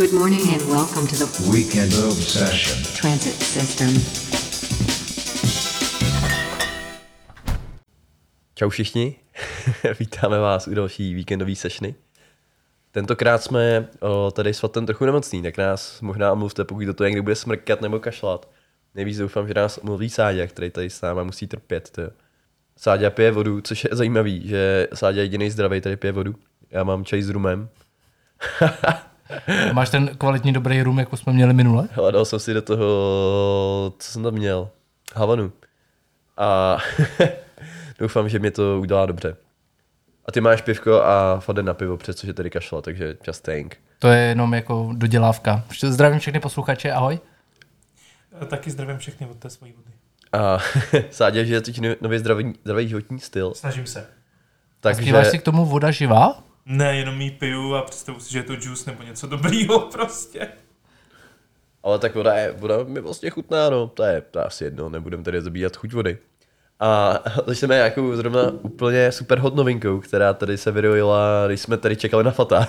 Good morning and welcome to the Weekend Obsession. Transit System. Čau všichni, vítáme vás u další víkendové sešny. Tentokrát jsme o, tady s Fatem trochu nemocný, tak nás možná omluvte, pokud do toho někdy bude smrkat nebo kašlat. Nejvíc doufám, že nás omluví Sáďa, který tady s náma musí trpět. To. Sáďa pije vodu, což je zajímavý, že Sáďa jediný zdravý tady pije vodu. Já mám čaj s rumem. Máš ten kvalitní dobrý rum, jako jsme měli minule? Hele, dal jsem si do toho, co jsem tam měl, Havanu. A doufám, že mě to udělá dobře. A ty máš pivko a Faden na pivo, přestože je tady kašla, takže just think. To je jenom jako dodělávka. Zdravím všechny posluchače, ahoj. Taky zdravím všechny od té svojí vody. A Sádě, že je teď no- nově zdravý, zdravý životní styl. Snažím se. Takže, Zpíváš si k tomu voda živá? Ne, jenom jí piju a představu si, že je to juice nebo něco dobrýho prostě. ale tak voda, je, voda mi vlastně chutná, no, to je, to je asi jedno, nebudeme tady zabíjat chuť vody. A začneme nějakou zrovna úplně super hot novinkou, která tady se vyrojila, když jsme tady čekali na Fata.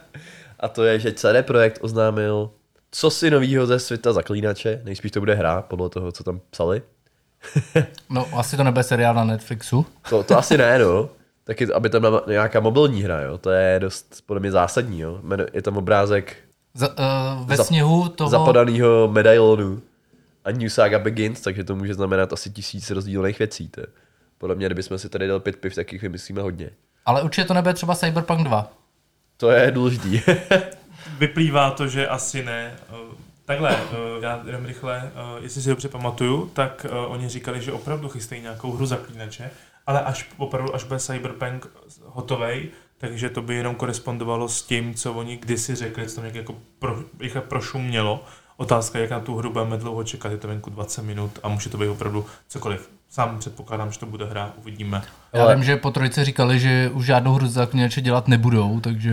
a to je, že CD Projekt oznámil, co si novýho ze světa zaklínače, nejspíš to bude hra, podle toho, co tam psali. No, asi to nebude seriál na Netflixu. To, to asi ne, no. Taky, aby tam byla nějaká mobilní hra, jo. To je dost, podle mě, zásadní, jo. Je tam obrázek Z, uh, ve Zap- sněhu toho... zapadanýho medailonu a New Saga Begins, takže to může znamenat asi tisíc rozdílných věcí. To. Podle mě, kdybychom si tady dali pět piv, tak jich vymyslíme hodně. Ale určitě to nebude třeba Cyberpunk 2. To je důležitý. Vyplývá to, že asi ne. Eh, Takhle, eh, já jenom rychle, jestli si dobře pamatuju, tak oni říkali, že opravdu chystají nějakou hru zaklínače, ale až opravdu, až bude Cyberpunk hotovej, takže to by jenom korespondovalo s tím, co oni kdysi řekli, co tam nějak jako pro, rychle prošumělo. Otázka je, jak na tu hru budeme dlouho čekat, je to venku 20 minut a může to být opravdu cokoliv. Sám předpokládám, že to bude hra, uvidíme. Já Ale- vím, že po trojce říkali, že už žádnou hru zaklínače dělat nebudou, takže...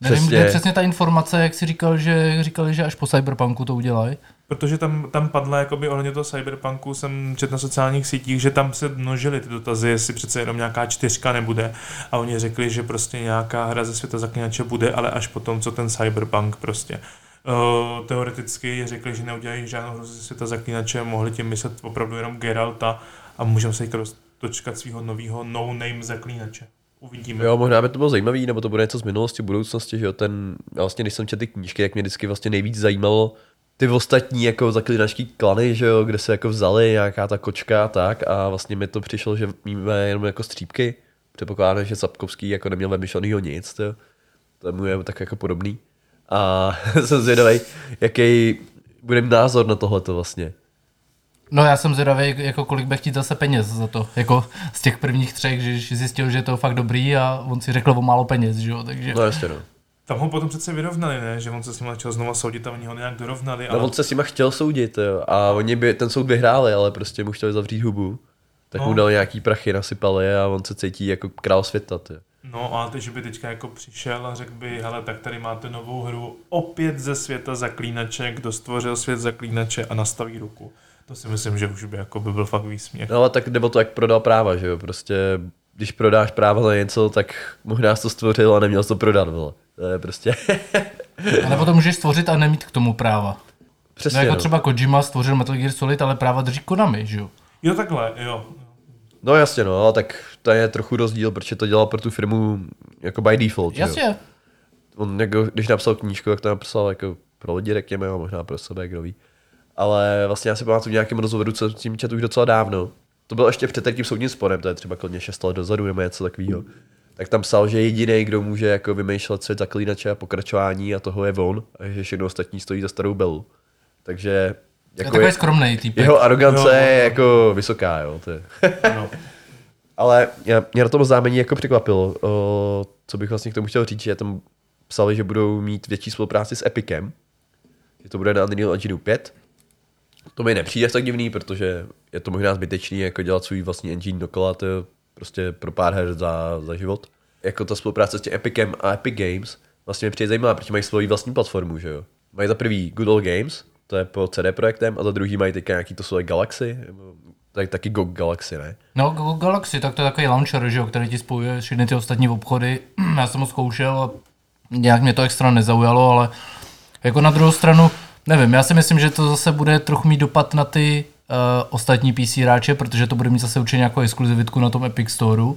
Nevím, Přesně. kde je přesně ta informace, jak si říkal, že říkali, že až po Cyberpunku to udělají. Protože tam, tam padla jakoby ohledně toho cyberpunku, jsem četl na sociálních sítích, že tam se množily ty dotazy, jestli přece jenom nějaká čtyřka nebude. A oni řekli, že prostě nějaká hra ze světa zaklínače bude, ale až potom, co ten cyberpunk prostě. Uh, teoreticky řekli, že neudělají žádnou hru ze světa zaklínače, mohli tím myslet opravdu jenom Geralta a můžeme se dočkat svého nového no-name zaklínače. Uvidíme. jo, možná by to bylo zajímavé, nebo to bude něco z minulosti, budoucnosti, že jo, ten, vlastně, když jsem četl ty knížky, jak mě vždycky vlastně nejvíc zajímalo ty ostatní jako zaklínačský klany, že jo, kde se jako vzali nějaká ta kočka a tak a vlastně mi to přišlo, že míme jenom jako střípky. Předpokládám, že Sapkovský jako neměl vymyšlenýho nic, to, to mu je tak jako podobný. A jsem zvědavý, jaký bude mít názor na tohleto vlastně. No já jsem zvědavý, jako kolik bude chtít zase peněz za to. Jako z těch prvních třech, že zjistil, že je to fakt dobrý a on si řekl o málo peněz, že jo, takže... No jasně no. Tam ho potom přece vyrovnali, ne? Že on se s ním začal znova soudit a oni ho nějak dorovnali. No ale... on se s nima chtěl soudit, jo, a oni by ten soud vyhráli, ale prostě mu chtěli zavřít hubu. Tak mu No. dal nějaký prachy, nasypali a on se cítí jako král světa, ty. No a teď, že by teďka jako přišel a řekl by, hele, tak tady máte novou hru opět ze světa zaklínače, kdo stvořil svět zaklínače a nastaví ruku. To si myslím, že už by jako by byl fakt výsměch. No ale tak nebo to jak prodal práva, že jo, prostě když prodáš práva na něco, tak možná jsi to stvořil a neměl jsi to prodat, vole. To je prostě, A nebo to můžeš stvořit a nemít k tomu práva. přesně no, jako no. třeba Kojima stvořil Metal Gear Solid, ale práva drží Konami, že jo? Jo, takhle, jo. No jasně no, ale tak to je trochu rozdíl, protože to dělal pro tu firmu jako by default, že jo. Jasně. On jako, když napsal knížku, tak to napsal jako pro lidi, řekněme, a možná pro sebe, kdo ví. Ale vlastně já si pamatuju v nějakém rozhovoru, co s tím četl už docela dávno. To bylo ještě před tím soudním sporem, to je třeba klidně 6 let dozadu nebo něco takového. Tak tam psal, že jediný, kdo může jako vymýšlet svět zaklínače a pokračování a toho je on, a že všechno ostatní stojí za starou belu. Takže jako je, skromný typ. jeho arogance Jo, jo, je jo. jako vysoká, jo. To je. Ano. Ale já, mě na tom oznámení jako překvapilo, o, co bych vlastně k tomu chtěl říct, že tam psali, že budou mít větší spolupráci s Epicem, že to bude na Unreal Engine 5. To mi nepřijde tak divný, protože je to možná zbytečný jako dělat svůj vlastní engine dokola, to je prostě pro pár her za, za život. Jako ta spolupráce s tím Epicem a Epic Games vlastně mi přijde zajímavá, protože mají svoji vlastní platformu, že jo. Mají za prvý Good Old Games, to je po CD projektem, a za druhý mají teďka nějaký to jak Galaxy, tak, taky GOG Galaxy, ne? No, Go- Galaxy, tak to je takový launcher, že jo, který ti spojuje všechny ty ostatní obchody. Já jsem ho zkoušel a nějak mě to extra nezaujalo, ale Jako na druhou stranu, nevím, já si myslím, že to zase bude trochu mít dopad na ty uh, ostatní PC hráče, protože to bude mít zase určitě nějakou exkluzivitku na tom Epic Storeu,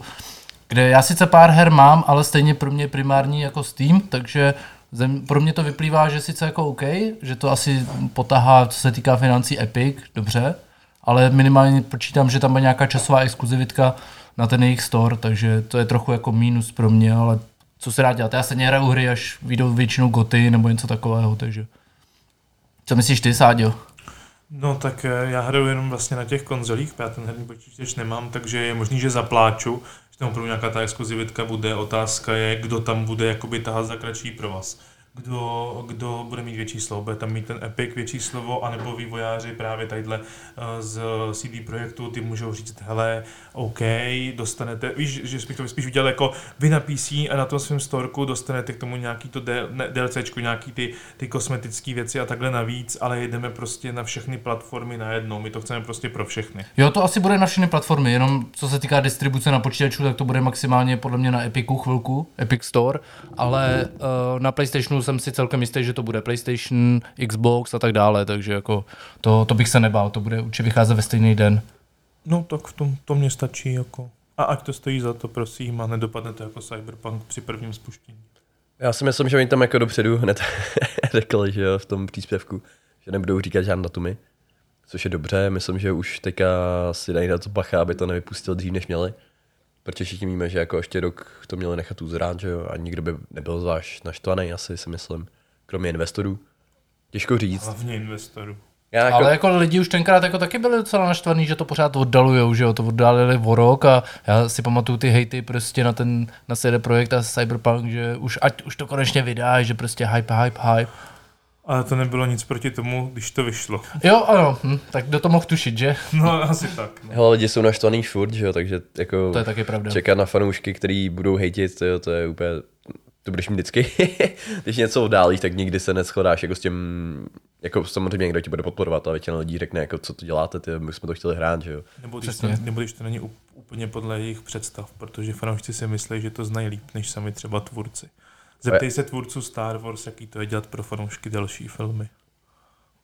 kde já sice pár her mám, ale stejně pro mě primární jako Steam, takže zem, pro mě to vyplývá, že sice jako OK, že to asi potahá, co se týká financí Epic, dobře, ale minimálně počítám, že tam bude nějaká časová exkluzivitka na ten jejich store, takže to je trochu jako mínus pro mě, ale co se dá dělat. Já se nehraju hry, až vyjdou většinou goty nebo něco takového, takže. Co myslíš ty, Sáďo? No tak eh, já hraju jenom vlastně na těch konzolích, já ten herní počítač nemám, takže je možný, že zapláču, že tam opravdu nějaká ta exkluzivitka bude. Otázka je, kdo tam bude jakoby tahat za kratší pro vás. Kdo, kdo bude mít větší slovo, bude tam mít ten Epic větší slovo, anebo vývojáři právě tadyhle eh, z CD Projektu, ty můžou říct, hele, OK, dostanete, víš, že bych to spíš viděl jako vy na PC a na tom svém storku dostanete k tomu nějaký to D- ne, DLCčko, nějaký ty, ty kosmetické věci a takhle navíc, ale jedeme prostě na všechny platformy najednou, my to chceme prostě pro všechny. Jo, to asi bude na všechny platformy, jenom co se týká distribuce na počítačů, tak to bude maximálně podle mě na Epicu chvilku, Epic Store, ale uh, na PlayStationu jsem si celkem jistý, že to bude PlayStation, Xbox a tak dále, takže jako to, to bych se nebál, to bude určitě vycházet ve stejný den. No tak v tom, to mě stačí jako. A ať to stojí za to, prosím, a nedopadne to jako Cyberpunk při prvním spuštění. Já si myslím, že oni tam jako dopředu hned řekli, že jo, v tom příspěvku, že nebudou říkat žádné datumy, což je dobře, myslím, že už teďka si dají na to bacha, aby to nevypustil dřív, než měli. Protože všichni víme, že jako ještě rok to měli nechat uzrát, že jo, a nikdo by nebyl zvlášť naštvaný, asi si myslím, kromě investorů. Těžko říct. Hlavně investorů. Já jako, Ale jako lidi už tenkrát jako taky byli docela naštvaný, že to pořád oddalujou, že jo, to oddalili o rok a já si pamatuju ty hejty prostě na ten, na CD Projekt a Cyberpunk, že už ať už to konečně vydá, že prostě hype, hype, hype. Ale to nebylo nic proti tomu, když to vyšlo. Jo, ano, hm, tak kdo to mohl tušit, že? No asi tak. No. hele, lidi jsou naštvaný furt, že jo, takže jako To je taky pravda. čekat na fanoušky, který budou hejtit, to, jo, to je úplně, to budeš mít vždycky. Když něco oddálíš, tak nikdy se neschodáš jako s tím, jako samozřejmě někdo ti bude podporovat a většina lidí řekne, jako co to děláte, ty, my jsme to chtěli hrát, že jo. Nebo, když to, nebo když to není úplně podle jejich představ, protože fanoušci si myslí, že to znají líp, než sami třeba tvůrci. Zeptej se tvůrců Star Wars, jaký to je dělat pro fanoušky další filmy.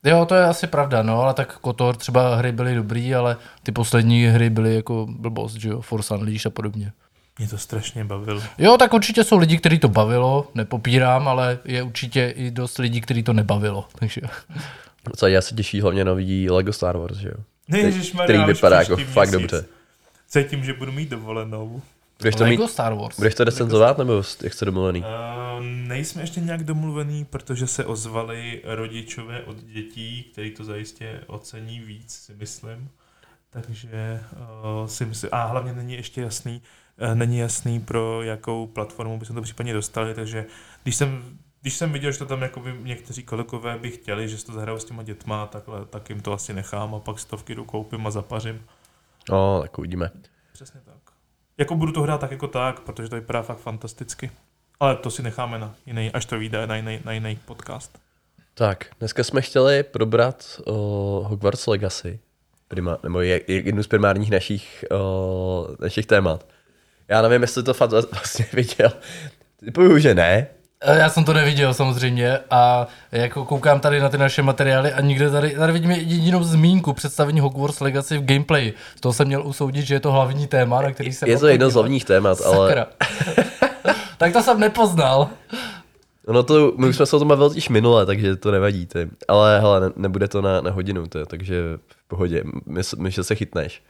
Jo, to je asi pravda, no, ale tak Kotor třeba hry byly dobrý, ale ty poslední hry byly jako blbost, že jo, Force Unleashed a podobně. Mě to strašně bavilo. Jo, tak určitě jsou lidi, kteří to bavilo, nepopírám, ale je určitě i dost lidí, kteří to nebavilo, takže... Co já se těší hlavně nový Lego Star Wars, že jo. Ježišmarja, který vypadá jako fakt měsíc. dobře. Cítím, že budu mít dovolenou. Budeš to, mít, Lego Star Wars. budeš to recenzovat, nebo jak jste domluvený? Uh, nejsme ještě nějak domluvený, protože se ozvali rodičové od dětí, kteří to zajistě ocení víc, si myslím. Takže uh, si myslím, a hlavně není ještě jasný, uh, není jasný, pro jakou platformu by se to případně dostali, takže když jsem, když jsem viděl, že to tam jakoby někteří kolegové by chtěli, že se to zahrajou s těma dětma, takhle, tak jim to asi nechám a pak stovky jdu koupím a zapařím. No, tak uvidíme. Přesně tak. Jako budu to hrát tak jako tak, protože to vypadá fakt fantasticky. Ale to si necháme na jiný, až to vyjde na jiný, na jiný podcast. Tak, dneska jsme chtěli probrat uh, Hogwarts Legacy, prima, nebo je, je jednu z primárních našich, uh, našich témat. Já nevím, jestli to fakt vlastně viděl. Typuju, že ne. Eh, Já jsem to neviděl samozřejmě a jako koukám tady na ty naše materiály a nikde tady, tady vidím jedinou zmínku představení Hogwarts Legacy v gameplay. Z toho jsem měl usoudit, že je to hlavní téma, na který se Je to jedno z hlavních témat, ale Sakra. tak to jsem nepoznal. ono to, my už jsme se o tom bavili již minule, takže to nevadí. Ty. Ale hele, ne, nebude to na, na hodinu, ty, takže v pohodě, my, že se chytneš.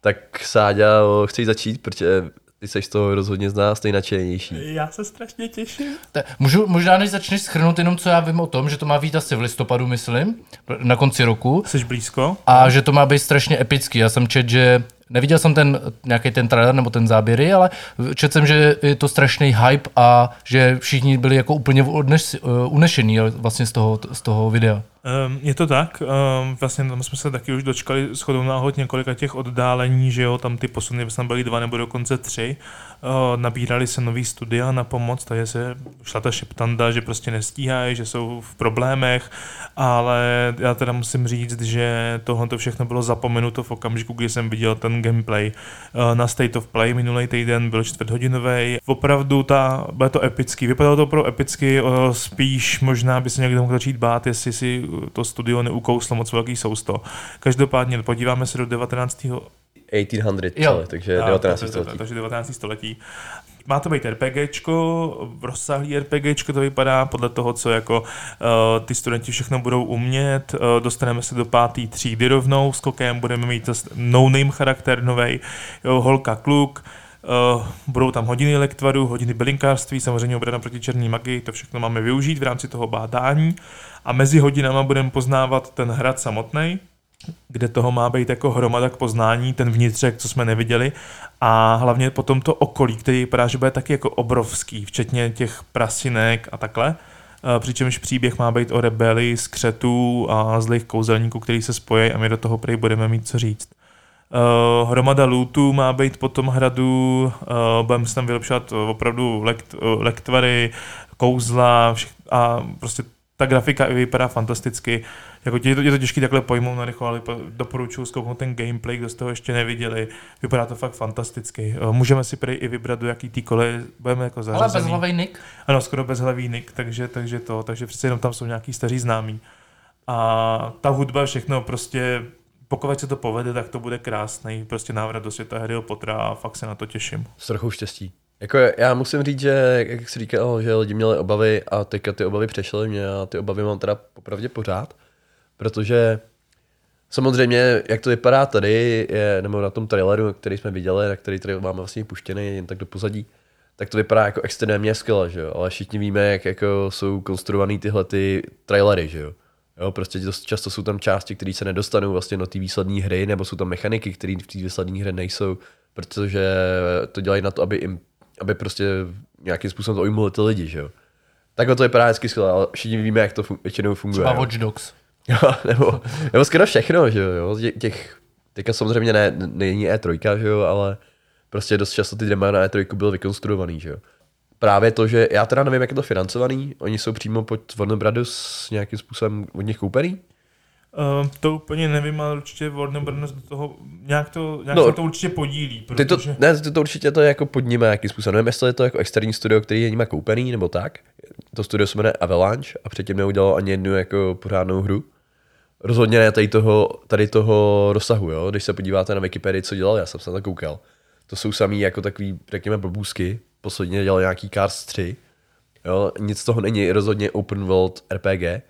Tak Sáďa, o, chceš začít, protože ty seš to rozhodně z nás nejnačenější. Já se strašně těším. Te- Můžu, možná než začneš schrnout jenom, co já vím o tom, že to má být asi v listopadu, myslím, na konci roku. Jsi blízko? A že to má být strašně epický. Já jsem čet, že neviděl jsem ten nějaký ten trailer nebo ten záběry, ale četl jsem, že je to strašný hype a že všichni byli jako úplně odneš, unešený vlastně z toho, z toho videa. Um, je to tak, um, vlastně tam jsme se taky už dočkali shodou náhod několika těch oddálení, že jo, tam ty posuny tam byly dva nebo dokonce tři, uh, nabírali se nový studia na pomoc, takže se šla ta šeptanda, že prostě nestíhají, že jsou v problémech, ale já teda musím říct, že tohle to všechno bylo zapomenuto v okamžiku, kdy jsem viděl ten gameplay uh, na State of Play minulý týden, byl čtvrthodinový. Opravdu ta, bylo to epický, vypadalo to opravdu epicky, uh, spíš možná by se někdo mohl začít bát, jestli si to studio neukouslo moc velký sousto. Každopádně podíváme se do 19. 1800 Jo. celé, takže Já, 19. to- to- století. Takže 19. století. Má to být RPGčko, rozsáhlý RPGčko to vypadá podle toho, co jako uh, ty studenti všechno budou umět. Uh, dostaneme se do páté třídy rovnou, skokem budeme mít no-name charakter novej, jo, holka, kluk, Uh, budou tam hodiny lektvaru, hodiny bylinkářství, samozřejmě obrana proti černé magii, to všechno máme využít v rámci toho bádání. A mezi hodinama budeme poznávat ten hrad samotný, kde toho má být jako hromada k poznání, ten vnitřek, co jsme neviděli, a hlavně potom to okolí, který vypadá, že bude taky jako obrovský, včetně těch prasinek a takhle. Eh, Přičemž příběh má být o rebeli, skřetů a zlých kouzelníků, který se spojí a my do toho prej budeme mít co říct. Uh, hromada lootů má být po tom hradu, uh, budeme se tam vylepšovat opravdu lekt, lektvary, kouzla a prostě ta grafika i vypadá fantasticky. Jako tě- je to, je to těžké takhle pojmout na rychlo, ale po- doporučuji zkouknout ten gameplay, kdo z toho ještě neviděli. Vypadá to fakt fantasticky. Uh, můžeme si prej i vybrat, do jaký tý kole budeme jako Ale zařazený. bezhlavej Nick. Ano, skoro bezhlavý nick, takže, takže to, takže přece jenom tam jsou nějaký staří známí. A ta hudba, všechno prostě, pokud se to povede, tak to bude krásný, prostě návrat do světa Harryho Pottera a fakt se na to těším. S trochou štěstí. Jako já musím říct, že jak jsi říkal, že lidi měli obavy a teďka ty obavy přešly mě a ty obavy mám teda popravdě pořád, protože samozřejmě, jak to vypadá tady, je, nebo na tom traileru, který jsme viděli, na který tady máme vlastně puštěný jen tak do pozadí, tak to vypadá jako extrémně skvěle, že jo? ale všichni víme, jak jako jsou konstruovaný tyhle ty trailery, že jo. Jo, prostě dost často jsou tam části, které se nedostanou vlastně do té výsledné hry, nebo jsou tam mechaniky, které v té výsledné hře nejsou, protože to dělají na to, aby, aby prostě nějakým způsobem to ujmuli ty lidi, že jo. Takhle to vypadá hezky skvěle, ale všichni víme, jak to fun- většinou funguje. Třeba jo. Watch Dogs. Jo, nebo, nebo skoro všechno, že jo, Tě- těch, teďka samozřejmě ne, není E3, že jo, ale prostě dost často ty dema na E3 byly vykonstruovaný, že jo. Právě to, že já teda nevím, jak je to financovaný, oni jsou přímo pod Warner Brothers nějakým způsobem od nich koupený, Uh, to úplně nevím, ale určitě Warner Bros. do toho nějak to, nějak No, se to určitě podílí, Ty to, protože... ne, ty to určitě to jako pod nimi nějakým způsobem. Nevím, jestli je to jako externí studio, který je nimi koupený, nebo tak. To studio se jmenuje Avalanche a předtím neudělalo ani jednu jako pořádnou hru. Rozhodně ne tady toho, tady toho rozsahu, jo. Když se podíváte na Wikipedii, co dělal, já jsem se na to koukal. To jsou samý jako takový, řekněme, blbůzky. Posledně dělal nějaký Cars 3. Jo, nic z toho není rozhodně open world RPG.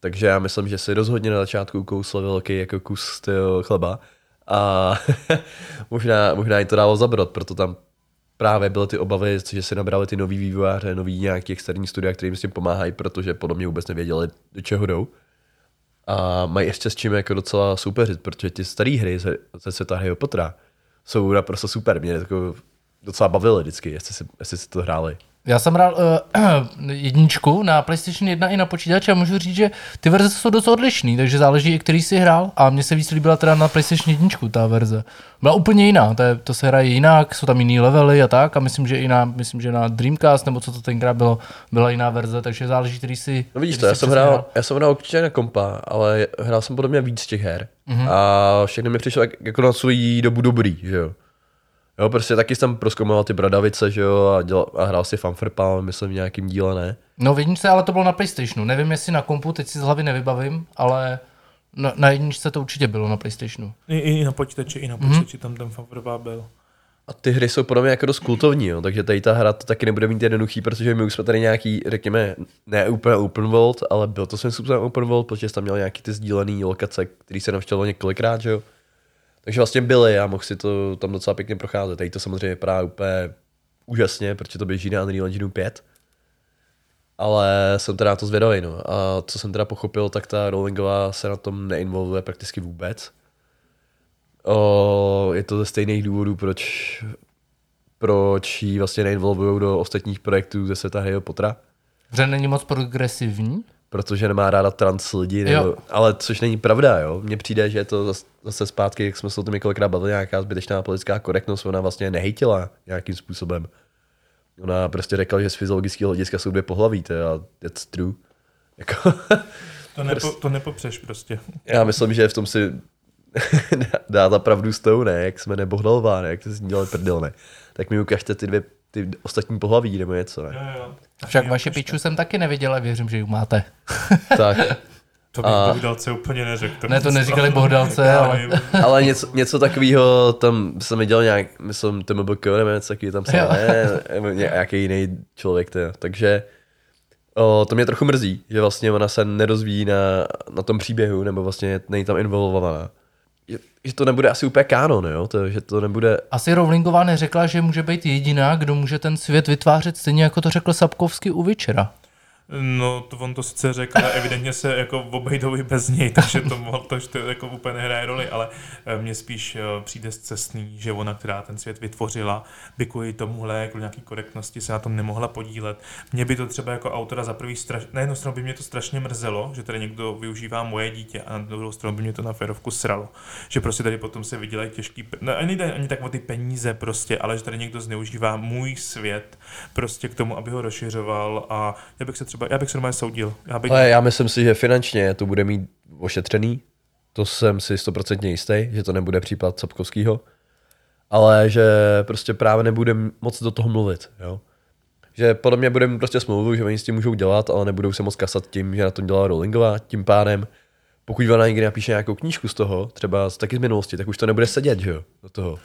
Takže já myslím, že si rozhodně na začátku kousl velký jako kus toho chleba. A možná, možná jim to dalo zabrat, proto tam právě byly ty obavy, že si nabrali ty nový vývojáře, nový nějaký externí studia, kterým s tím pomáhají, protože podle mě vůbec nevěděli, do čeho jdou. A mají ještě s čím jako docela soupeřit, protože ty staré hry ze, ze světa Harryho Pottera jsou naprosto super. Mě jako docela bavily vždycky, jestli si, jestli si to hráli. Já jsem hrál uh, jedničku na PlayStation 1 i na počítači a můžu říct, že ty verze jsou dost odlišný, takže záleží, i který si hrál. A mně se víc líbila teda na PlayStation 1 ta verze. Byla úplně jiná, to, je, to se hraje jinak, jsou tam jiný levely a tak. A myslím, že i na, myslím, že na Dreamcast, nebo co to tenkrát bylo, byla jiná verze, takže záleží, který si. No vidíš to, já jsem, přesně hrál, já jsem hrál určitě na kompa, ale hrál jsem podle mě víc těch her. Mm-hmm. A všechny mi přišlo jak, jako na svou dobu dobrý, že jo. Jo, prostě taky jsem proskoumal ty bradavice, že jo, a, dělal, a hrál si fanfrpa, myslím v nějakým díle, ne? No v jedničce, ale to bylo na PlayStationu. Nevím, jestli na kompu, teď si z hlavy nevybavím, ale na, na jedničce to určitě bylo na PlayStationu. I, I na počítači, i na počítači tam ten favorová byl. A ty hry jsou podle mě jako dost kultovní, jo, takže tady ta hra to taky nebude mít jednoduchý, protože my už jsme tady nějaký, řekněme, ne úplně open world, ale byl to svým způsobem open world, protože jsi tam měl nějaký ty sdílené lokace, který se navštěvoval několikrát, že jo. Takže vlastně byly a mohl si to tam docela pěkně procházet. Tady to samozřejmě vypadá úplně úžasně, protože to běží na Unreal Engine 5. Ale jsem teda na to zvědavý, no. A co jsem teda pochopil, tak ta Rowlingová se na tom neinvolvuje prakticky vůbec. O, je to ze stejných důvodů, proč, proč ji vlastně neinvolvují do ostatních projektů ze světa Harryho Pottera. Hře není moc progresivní. Protože nemá ráda trans lidi, nebo, Jo. ale což není pravda, jo. Mně přijde, že je to zas- zase zpátky, jak jsme se o tom několikrát bavili, nějaká zbytečná politická korektnost, ona vlastně nehejtila nějakým způsobem. Ona prostě řekla, že z fyziologického hlediska jsou dvě pohlaví, to je a that's true. Jako, To, nepo, to nepopřeš prostě. já myslím, že v tom si dá ta pravdu s tou, ne, jak jsme nebohdalová, ne, jak to si dělali prdel, ne. Tak mi ukažte ty dvě ty ostatní pohlaví nebo něco, Jo, ne. jo. Však vaše počkej. piču jsem taky neviděl a věřím, že ji máte. tak, To bych A- bohdalce úplně neřekl. Ne, to neříkali bohdalce, ale- ale něco, něco takového tam jsem viděl nějak, myslím, TMBK nebo něco takového tam psal, nějaký jiný člověk, to, takže o, to mě trochu mrzí, že vlastně ona se nerozvíjí na, na tom příběhu, nebo vlastně není tam involvovaná. Že, to nebude asi úplně kánon, jo? To, že to nebude Asi Rowlingová neřekla, že může být jediná, kdo může ten svět vytvářet, stejně jako to řekl Sapkovský u Witchera. No, to on to sice řekl, ale evidentně se jako obejdou i bez něj, takže to, mohl- to, to jako úplně nehraje roli, ale eh, mně spíš eh, přijde zcestný, že ona, která ten svět vytvořila, by kvůli tomuhle, jako nějaký korektnosti se na tom nemohla podílet. Mě by to třeba jako autora za prvý straš... na jednu stranu by mě to strašně mrzelo, že tady někdo využívá moje dítě a na druhou stranu by mě to na férovku sralo. Že prostě tady potom se vydělají těžký, no, nejde ani tak o ty peníze prostě, ale že tady někdo zneužívá můj svět prostě k tomu, aby ho rozšiřoval a já bych se třeba, já bych se normálně soudil. Já bych, Ale já myslím si, že finančně to bude mít ošetřený. To jsem si stoprocentně jistý, že to nebude případ Sapkovského. Ale že prostě právě nebude moc do toho mluvit. Jo? Že podle mě bude mít prostě smlouvu, že oni s tím můžou dělat, ale nebudou se moc kasat tím, že na tom dělá Rowlingová. Tím pádem, pokud ona někdy napíše nějakou knížku z toho, třeba taky z minulosti, tak už to nebude sedět, že jo, do toho.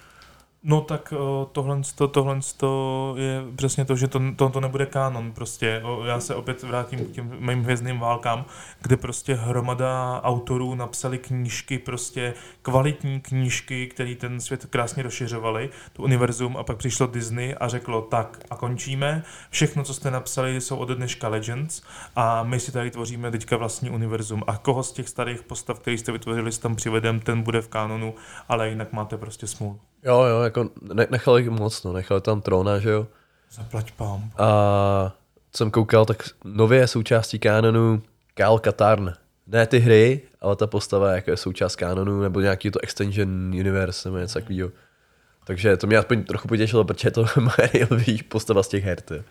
No tak o, tohle, to, tohle to je přesně to, že to, to, to nebude kánon prostě. Já se opět vrátím k těm mým hvězdným válkám, kde prostě hromada autorů napsali knížky, prostě kvalitní knížky, které ten svět krásně rozšiřovali, to univerzum a pak přišlo Disney a řeklo tak a končíme. Všechno, co jste napsali, jsou ode dneška Legends a my si tady tvoříme teďka vlastní univerzum. A koho z těch starých postav, který jste vytvořili, tam přivedem, ten bude v kánonu, ale jinak máte prostě smůlu. Jo, jo, jako ne, nechali moc, no, nechali tam trona, že jo. Zaplať pám. A co jsem koukal, tak nově je součástí kánonu Kyle Katarn. Ne ty hry, ale ta postava jako je součást kánonu, nebo nějaký to Extension Universe, nebo něco takového. Takže to mě aspoň trochu potěšilo, protože to nejlepší postava z těch her. Ty.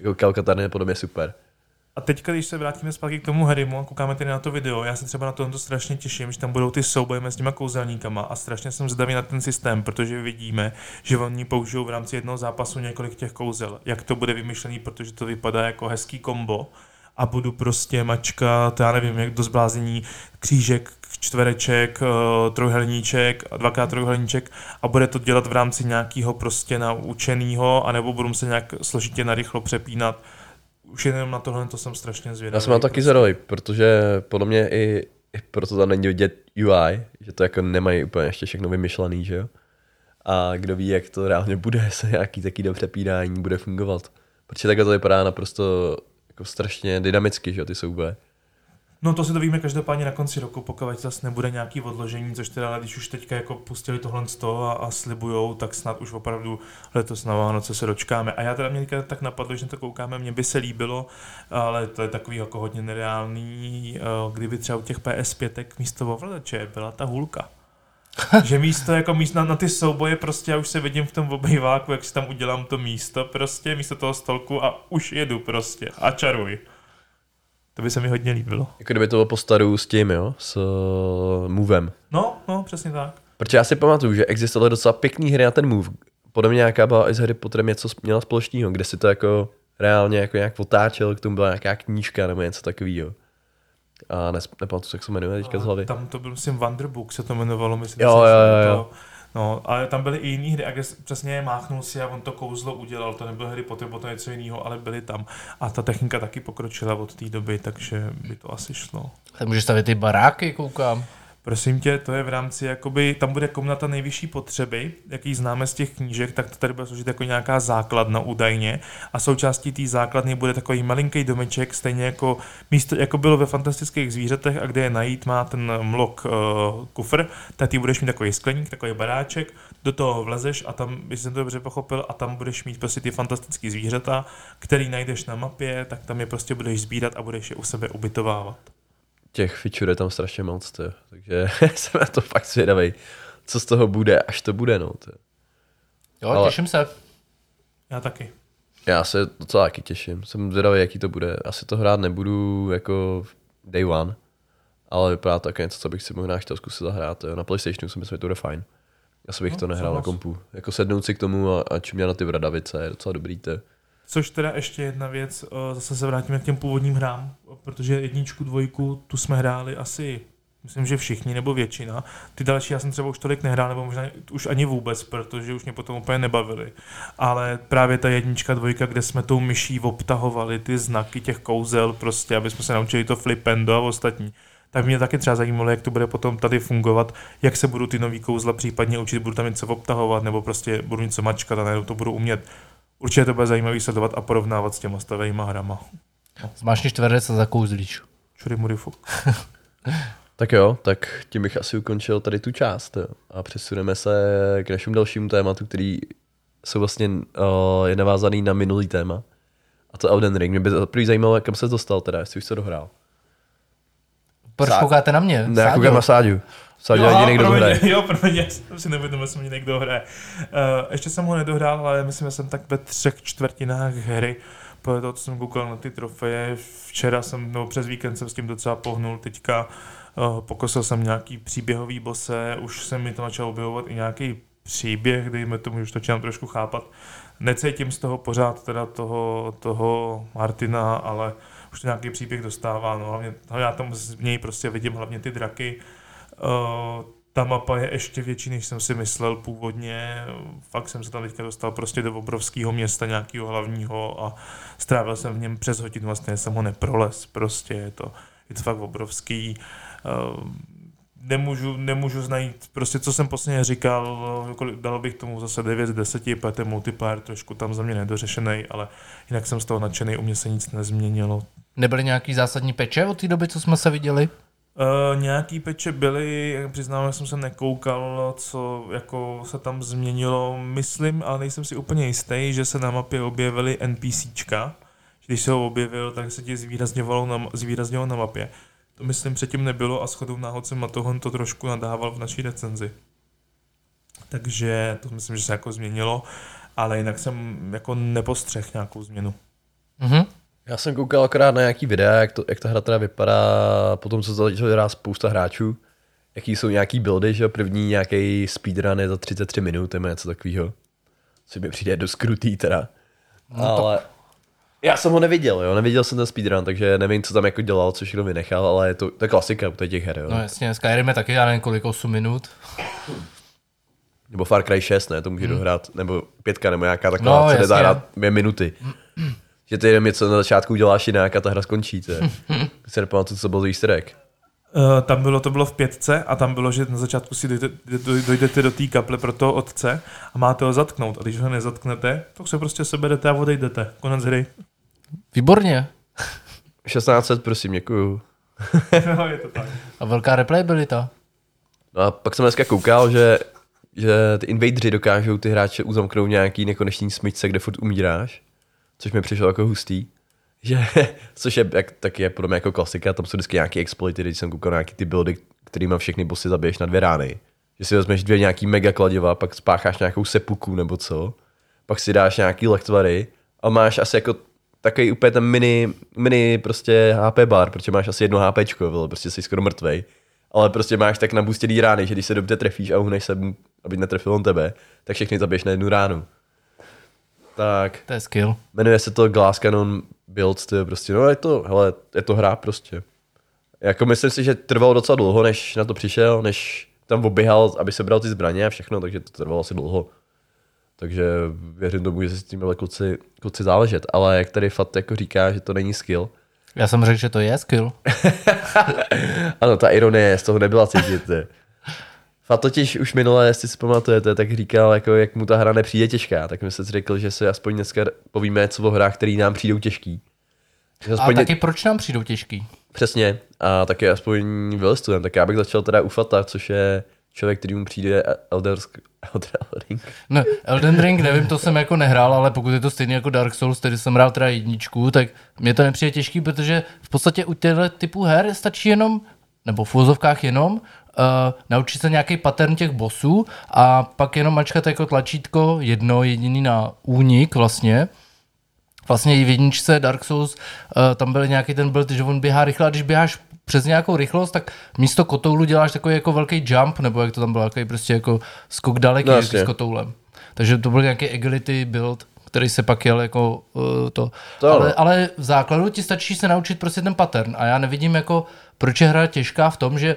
Jako Kyle Katarn je podle mě super. A teď, když se vrátíme zpátky k tomu Harrymu a koukáme tedy na to video, já se třeba na tohle strašně těším, že tam budou ty souboje mezi těma kouzelníkama a strašně jsem zvědavý na ten systém, protože vidíme, že oni použijou v rámci jednoho zápasu několik těch kouzel. Jak to bude vymyšlený, protože to vypadá jako hezký kombo a budu prostě mačkat, já nevím, jak do zblázení, křížek, čtvereček, eh, trojuhelníček, dvakrát trojuhelníček a bude to dělat v rámci nějakého prostě naučeného, anebo budu se nějak složitě narychlo přepínat. Už jenom na tohle to jsem strašně zvědavý. Já jsem na to taky zvědavý, protože podle mě i, i proto tam není vidět UI, že to jako nemají úplně ještě všechno vymyšlený, že jo. A kdo ví, jak to reálně bude, se nějaký taký do přepínání bude fungovat. Protože takhle to vypadá naprosto jako strašně dynamicky, že jo, ty souboje. No to si to víme každopádně na konci roku, pokud zase nebude nějaký odložení, což teda, když už teďka jako pustili tohle z toho a, a slibujou, tak snad už opravdu letos na Vánoce se dočkáme. A já teda mě tak napadlo, že na to koukáme, mně by se líbilo, ale to je takový jako hodně nereálný, eh, kdyby třeba u těch PS5 místo ovladače byla ta hůlka. že místo jako místo na, na, ty souboje prostě já už se vidím v tom obejváku, jak si tam udělám to místo prostě, místo toho stolku a už jedu prostě a čaruj. To by se mi hodně líbilo. Jako kdyby to bylo po staru s tím, jo, s uh, Movem. No, no, přesně tak. Protože já si pamatuju, že existovaly docela pěkný hry na ten Move. Podle mě nějaká byla i s Harry Potterem něco měla společného, kde si to jako reálně jako nějak otáčel, k tomu byla nějaká knížka nebo něco takového. A nes, nepamatuju, jak se jmenuje teďka z hlavy. Tam to byl, myslím, Wonderbook se to jmenovalo, myslím. Jo, jo, jsem jo, To, no, ale tam byly i jiné hry, a kde přesně máchnul si a on to kouzlo udělal, to nebyl Potter, bylo to něco jiného, ale byly tam. A ta technika taky pokročila od té doby, takže by to asi šlo. Můžeš stavět ty baráky, koukám. Prosím tě, to je v rámci, jakoby, tam bude komnata nejvyšší potřeby, jaký známe z těch knížek, tak to tady bude sloužit jako nějaká základna údajně a součástí té základny bude takový malinký domeček, stejně jako místo, jako bylo ve fantastických zvířatech a kde je najít má ten mlok uh, kufr, tak ty budeš mít takový skleník, takový baráček, do toho vlezeš a tam, když jsem to dobře pochopil, a tam budeš mít prostě ty fantastické zvířata, který najdeš na mapě, tak tam je prostě budeš sbírat a budeš je u sebe ubytovávat. Těch feature je tam strašně moc, to. takže jsem na to fakt zvědavý, co z toho bude, až to bude, no. To. Jo, Ale- těším se. Já taky. Já se docela taky těším, jsem zvědavý, jaký to bude. Asi to hrát nebudu jako day one, ale vypadá to jako něco, co bych si možná chtěl zkusit zahrát. jo. Na Playstationu si myslím, že to bude fajn. Já bych No, to nehrál na kompu. Jako sednout si k tomu a, a čumět na ty vradavice je docela dobrý. To. Což teda ještě jedna věc, o, zase se vrátíme k těm původním hrám, protože jedničku, dvojku, tu jsme hráli asi, myslím, že všichni nebo většina. Ty další já jsem třeba už tolik nehrál, nebo možná už ani vůbec, protože už mě potom úplně nebavili. Ale právě ta jednička, dvojka, kde jsme tou myší obtahovali ty znaky těch kouzel, prostě, aby jsme se naučili to flipendo a ostatní. Tak mě taky třeba zajímalo, jak to bude potom tady fungovat, jak se budu ty nový kouzla případně učit, budu tam něco obtahovat, nebo prostě budu něco mačkat a najednou to budu umět. Určitě to bude zajímavý sledovat a porovnávat s těma starýma hrama. Zmášni čtverec a zakouzlíš. Čury mury Tak jo, tak tím bych asi ukončil tady tu část jo. a přesuneme se k našemu dalšímu tématu, který jsou vlastně uh, je navázaný na minulý téma. A to Elden Ring. Mě by prvý zajímalo, kam se dostal teda, jestli už se dohrál. Proč Sá- koukáte na mě? Ne, já Sáďo? koukám na Sáďu. Sáďu Jo, někdo promiň, hraje. Jo, promiň, já jsem si nevědomil, jestli mě někdo hraje. Uh, ještě jsem ho nedohrál, ale myslím, že jsem tak ve třech čtvrtinách hry. Podle toho, co jsem koukal na ty trofeje, včera jsem, nebo přes víkend jsem s tím docela pohnul, teďka uh, pokosil jsem nějaký příběhový bose, už se mi to začal objevovat i nějaký příběh, dejme tomu, že už to začínám trošku chápat. Necítím z toho pořád teda toho, toho Martina, ale už to nějaký příběh dostává, no hlavně, já tam z něj prostě vidím hlavně ty draky, ta mapa je ještě větší, než jsem si myslel původně. Fakt jsem se tam teďka dostal prostě do obrovského města nějakého hlavního a strávil jsem v něm přes hodinu, vlastně jsem ho neproles, prostě je to, je to fakt obrovský. Uh, nemůžu, nemůžu znajít, prostě co jsem posledně říkal, dal bych tomu zase 9 z 10, protože ten multiplayer trošku tam za mě nedořešený, ale jinak jsem z toho nadšený, u mě se nic nezměnilo. Nebyly nějaký zásadní peče od té doby, co jsme se viděli? Uh, nějaký peče byly, přiznám, že jsem se nekoukal, co jako se tam změnilo, myslím, ale nejsem si úplně jistý, že se na mapě objevily NPCčka. Když se ho objevil, tak se ti zvýrazňovalo na, zvýrazňovalo na mapě. To myslím předtím nebylo a shodou náhod jsem na tohle to trošku nadával v naší recenzi. Takže to myslím, že se jako změnilo, ale jinak jsem jako nepostřeh nějakou změnu. Mhm. Já jsem koukal akorát na nějaký videa, jak, to, jak ta hra teda vypadá, potom co to začalo hrát spousta hráčů, jaký jsou nějaký buildy, že první nějaký speedrun je za 33 minut, nebo něco takového. Co mi přijde dost krutý teda. No, ale já jsem ho neviděl, jo, neviděl jsem ten speedrun, takže nevím, co tam jako dělal, co všechno vynechal, ale je to, to je klasika u těch her, jo. No jasně, Skyrim je taky, já nevím kolik, 8 minut. Nebo Far Cry 6, ne, to může dohrát, nebo pětka, nebo nějaká taková, No, co zahrát dvě minuty. Že ty jenom něco na začátku uděláš jinak a ta hra skončí, to je. se nepamatuju, co byl easter egg. Uh, tam bylo, to bylo v pětce a tam bylo, že na začátku si dojde, doj- dojdete do té kaple pro toho otce a máte ho zatknout. A když ho nezatknete, tak se prostě seberete a odejdete. Konec hry. Výborně. 1600, prosím, děkuju. no, je to tak. A velká replayabilita. No a pak jsem dneska koukal, že, že ty invadeři dokážou ty hráče uzamknout v nějaký nekonečný smyčce, kde furt umíráš, což mi přišlo jako hustý. Že, což je, jak, tak je podle mě jako klasika, tam jsou vždycky nějaký exploity, když jsem koukal nějaký ty buildy, kterýma všechny bossy zabiješ na dvě rány. Že si vezmeš dvě nějaký mega kladiva, pak spácháš nějakou sepuku nebo co, pak si dáš nějaký lektvary a máš asi jako takový úplně ten mini, mini prostě HP bar, protože máš asi jedno vole, prostě jsi skoro mrtvej. Ale prostě máš tak nabustěný rány, že když se dobře trefíš a uhneš se, aby netrefil on tebe, tak všechny zabiješ na jednu ránu. Tak, To je skill. jmenuje se to Glass Cannon Builds, to je prostě, no je to, hele, je to hra prostě. Jako myslím si, že trvalo docela dlouho, než na to přišel, než tam oběhal, aby se bral ty zbraně a všechno, takže to trvalo asi dlouho. Takže věřím tomu, že se s tím kluci, kluci záležet. Ale jak tady Fat jako říká, že to není skill, Já jsem řekl, že to je skill. Ano, ta ironie z toho nebyla cítit. Fat totiž už minule, jestli si pamatujete, tak říkal, jako, jak mu ta hra nepřijde těžká, tak mi se řekl, že se aspoň dneska povíme co o hrách, které nám přijdou těžký. Že A aspoň taky proč nám přijdou těžký? Přesně, a taky aspoň vylistujeme, tak já bych začal teda u Fata, což je člověk, který mu přijde Elder, Sk- Elder Ring. No, Elden Ring, nevím, to jsem jako nehrál, ale pokud je to stejný jako Dark Souls, který jsem hrál teda jedničku, tak mě to nepřijde těžký, protože v podstatě u těchto typů her stačí jenom, nebo v úzovkách jenom, uh, naučit se nějaký pattern těch bossů a pak jenom mačkat jako tlačítko jedno jediný na únik vlastně. Vlastně i v jedničce Dark Souls, uh, tam byl nějaký ten build, že on běhá rychle a když běháš přes nějakou rychlost, tak místo kotoulu děláš takový jako velký jump, nebo jak to tam bylo, takový prostě jako skok daleký No, jasně. s kotoulem. Takže to byl nějaký agility build, který se pak jel jako uh, to. To ale, ale v základu ti stačí se naučit prostě ten pattern a já nevidím jako, proč je hra těžká v tom, že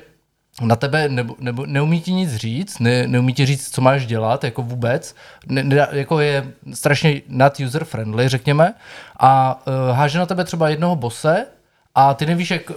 na tebe nebo, nebo neumí ti nic říct, ne, neumí ti říct, co máš dělat, jako vůbec, ne, ne, jako je strašně not user friendly, řekněme, a uh, háže na tebe třeba jednoho bose a ty nevíš, jak, uh,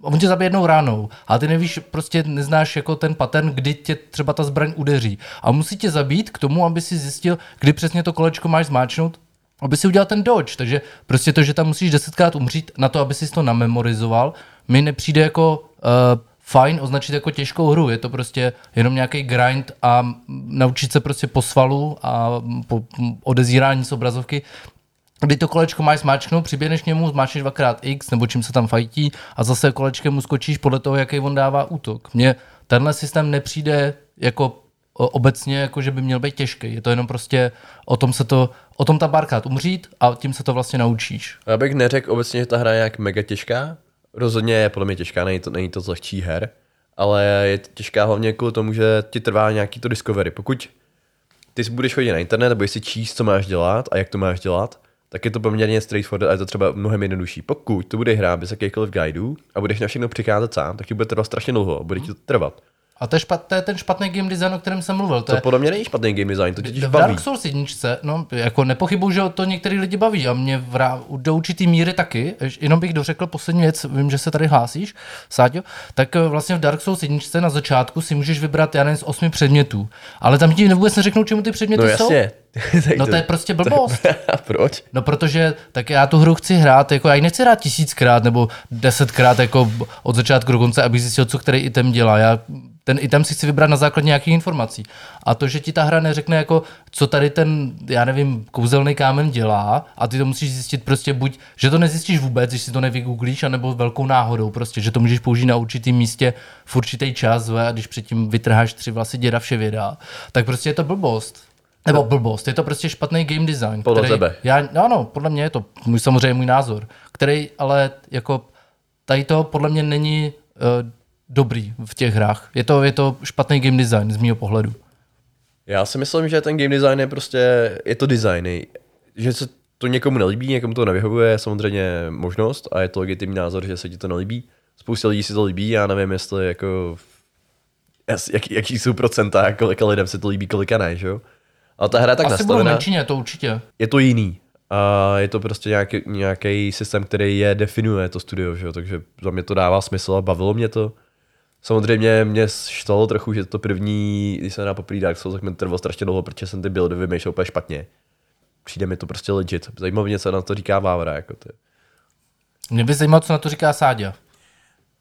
on tě zabije jednou ránou a ty nevíš, prostě neznáš jako ten pattern, kdy tě třeba ta zbraň udeří. A musí tě zabít k tomu, aby si zjistil, kdy přesně to kolečko máš zmáčknout, aby si udělal ten dodge, takže prostě to, že tam musíš desetkrát umřít na to, aby si to namemorizoval, mi nepřijde jako uh, fajn označit jako těžkou hru, je to prostě jenom nějaký grind a naučit se prostě po svalu a po odezírání z obrazovky, kdy to kolečko máš smáčknout, přiběhneš k němu, zmáčkneš dvakrát X, nebo čím se tam fajtí a zase kolečkem mu skočíš podle toho, jaký on dává útok. Mně tenhle systém nepřijde jako obecně, jako že by měl být těžký. Je to jenom prostě o tom se to, o tom ta barkrát umřít a tím se to vlastně naučíš. Já bych neřekl obecně, že ta hra je jak mega těžká. Rozhodně je podle mě těžká, není to, není to z lehčí her, ale je těžká hlavně kvůli tomu, že ti trvá nějaký to discovery. Pokud ty budeš chodit na internet a budeš si číst, co máš dělat a jak to máš dělat, tak je to poměrně straightforward a je to třeba mnohem jednodušší. Pokud to budeš hrát bez jakýchkoliv guideů a budeš na všechno přicházet sám, tak ti bude trvat strašně dlouho bude ti to trvat. A to je, špat, to je ten špatný game design, o kterém jsem mluvil. To, To je, podle mě není špatný game design, to tě v baví. Dark Souls jedničce, no, jako nepochybuju, že to některý lidi baví a mě v, rá- do určitý míry taky. Jenom bych dořekl poslední věc, vím, že se tady hlásíš, Sáďo, tak eh, vlastně v Dark Souls jedničce na začátku si můžeš vybrat, já nevím, z osmi předmětů, ale tam ti vůbec neřeknou, čemu ty předměty No jsou. jasně. Tak No to je prostě blbost. A proč? No protože tak já tu hru chci hrát, jako já ji nechci hrát tisíckrát nebo desetkrát jako od začátku do konce, abych zjistil, co který item dělá. Já ten item si chci vybrat na základě nějakých informací. A to, že ti ta hra neřekne jako, co tady ten, já nevím, kouzelný kámen dělá a ty to musíš zjistit prostě buď, že to nezjistíš vůbec, když si to nevygooglíš, anebo velkou náhodou prostě, že to můžeš použít na určitým místě v určitý čas a když předtím vytrháš tři vlasy děda vše vědá, tak prostě je to blbost. Nebo blbost, je to prostě špatný game design. Podle který, tebe. Já, no, no, podle mě je to můj, samozřejmě můj názor, který ale jako tady to podle mě není uh, dobrý v těch hrách. Je to, je to špatný game design z mého pohledu. Já si myslím, že ten game design je prostě, je to design. Že se to někomu nelíbí, někomu to nevyhovuje, je samozřejmě možnost a je to legitimní názor, že se ti to nelíbí. Spoustě lidí si to líbí, já nevím, jestli jako, jak, jaký jsou procenta, kolika lidem se to líbí, kolika ne, že jo? Ale ta hra je tak Asi nastavená, menšině, to určitě. je to jiný. A je to prostě nějaký, nějaký systém, který je definuje to studio, že jo? takže za mě to dává smysl a bavilo mě to. Samozřejmě mě štvalo trochu, že to první, když jsem na poprvé Dark Souls, tak mi trvalo strašně dlouho, protože jsem ty buildy vymýšlel úplně špatně. Přijde mi to prostě legit. Zajímavé mě, co na to říká Vávra. Jako to. Mě by zajímalo, co na to říká Sáďa.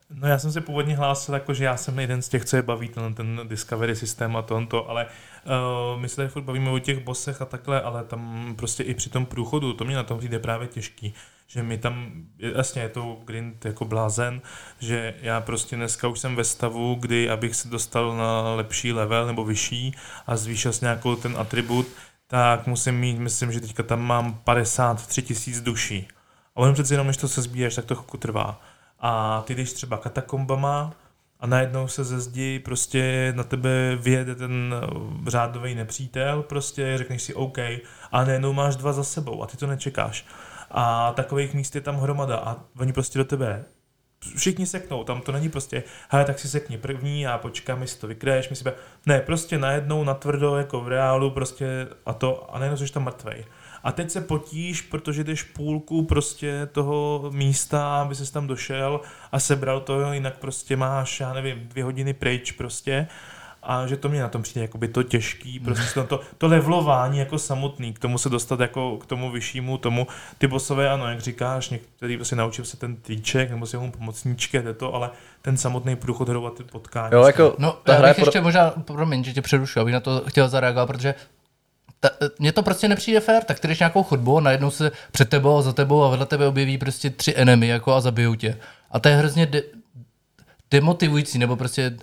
No já jsem se původně hlásil, jako, že já jsem jeden z těch, co je baví ten, ten Discovery systém a to, ale uh, my se tady furt bavíme o těch bosech a takhle, ale tam prostě i při tom průchodu, to mě na tom přijde právě těžký, že mi tam, jasně je to grind jako blázen, že já prostě dneska už jsem ve stavu, kdy abych se dostal na lepší level nebo vyšší a zvýšil s nějakou ten atribut, tak musím mít, myslím, že teďka tam mám 53 tisíc duší. A on přece jenom, než to se sbíješ, tak to chvilku trvá. A ty jdeš třeba katakombama a najednou se ze zdi prostě na tebe vyjede ten eh, řádový nepřítel, prostě řekneš si OK, a najednou máš dva za sebou a ty to nečekáš. A takových míst je tam hromada a oni prostě do tebe všichni seknou, tam to není prostě, hele, tak si sekni první a počkám, jestli to vykryješ, my si ne, prostě najednou natvrdo, jako v reálu, prostě a to, a najednou jsi tam mrtvej. A teď se potíš, protože jdeš půlku prostě toho místa, aby ses tam došel a sebral to, jinak prostě máš, já nevím, dvě hodiny pryč prostě a že to mě na tom přijde jakoby to těžký, prostě to, to, to levelování jako samotný, k tomu se dostat jako k tomu vyššímu tomu, ty bosové ano, jak říkáš, některý prostě naučil se ten týček, nebo si mu pomocníčky, to, to, ale ten samotný průchod hrovat ty potkání. Jo, jako No, ta já hra je pod... ještě možná, promiň, že tě přerušu, abych na to chtěl zareagovat, protože ta, mně to prostě nepřijde fér, tak ty jdeš nějakou chodbu a najednou se před tebou a za tebou a vedle tebe objeví prostě tři enemy jako a zabijou tě. A to je hrozně de- demotivující, nebo prostě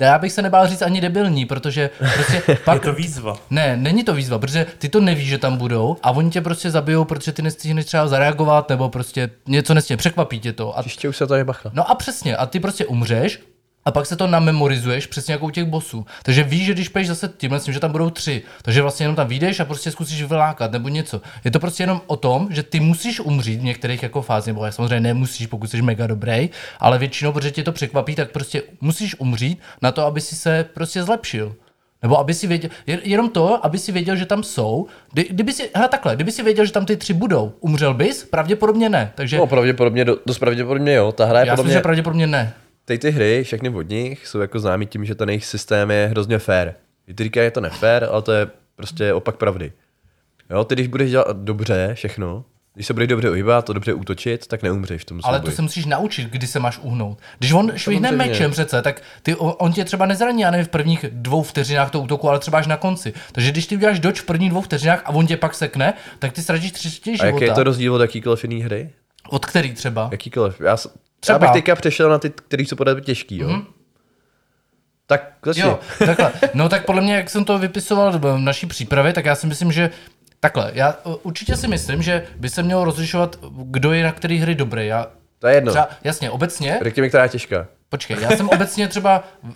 já bych se nebál říct ani debilní, protože prostě Je pak... to výzva. Ne, není to výzva, protože ty to nevíš, že tam budou a oni tě prostě zabijou, protože ty nestihneš třeba zareagovat nebo prostě něco nestihneš, překvapí tě to. A Příště už se to bacha. No a přesně, a ty prostě umřeš a pak se to namemorizuješ přesně jako u těch bosů. Takže víš, že když půjdeš zase tímhle tím, že tam budou tři, takže vlastně jenom tam vyjdeš a prostě zkusíš vylákat nebo něco. Je to prostě jenom o tom, že ty musíš umřít v některých jako fázích, nebo samozřejmě nemusíš, pokud jsi mega dobrý, ale většinou, protože tě to překvapí, tak prostě musíš umřít na to, aby si se prostě zlepšil. Nebo aby si věděl, jen- jenom to, aby si věděl, že tam jsou. Kdy, kdyby si, hele takhle, kdyby si věděl, že tam ty tři budou, umřel bys? Pravděpodobně ne. Takže No pravděpodobně, do- dost pravděpodobně jo. Ta hra je já podle myslím, že pravděpodobně ne. Teď ty hry, všechny od nich, jsou jako známí tím, že ten jejich systém je hrozně fair. Ty říkají, je to nefér, ale to je prostě opak pravdy. Jo, ty když budeš dělat dobře všechno, když se budeš dobře uhýbat a dobře útočit, tak neumřeš v tom Ale to se musíš naučit, kdy se máš uhnout. Když on švihne mečem přece, tak ty, on tě třeba nezraní, já nevím, v prvních dvou vteřinách toho útoku, ale třeba až na konci. Takže když ty uděláš doč v prvních dvou vteřinách a on tě pak sekne, tak ty ztratíš tři čtvrtiny A jaký je života. to rozdíl od jakýkoliv jiný hry? Od který třeba? Jakýkoliv. Já, Třeba. já bych teďka přešel na ty, který jsou podle mě těžký, jo? Mm-hmm. Tak začni. Jo, takhle. No tak podle mě, jak jsem to vypisoval v naší přípravě, tak já si myslím, že takhle. Já určitě si myslím, že by se mělo rozlišovat, kdo je na který hry dobrý. Já To je jedno. třeba, jasně, obecně, Řekni mi, která je těžká. Počkej, já jsem obecně třeba uh,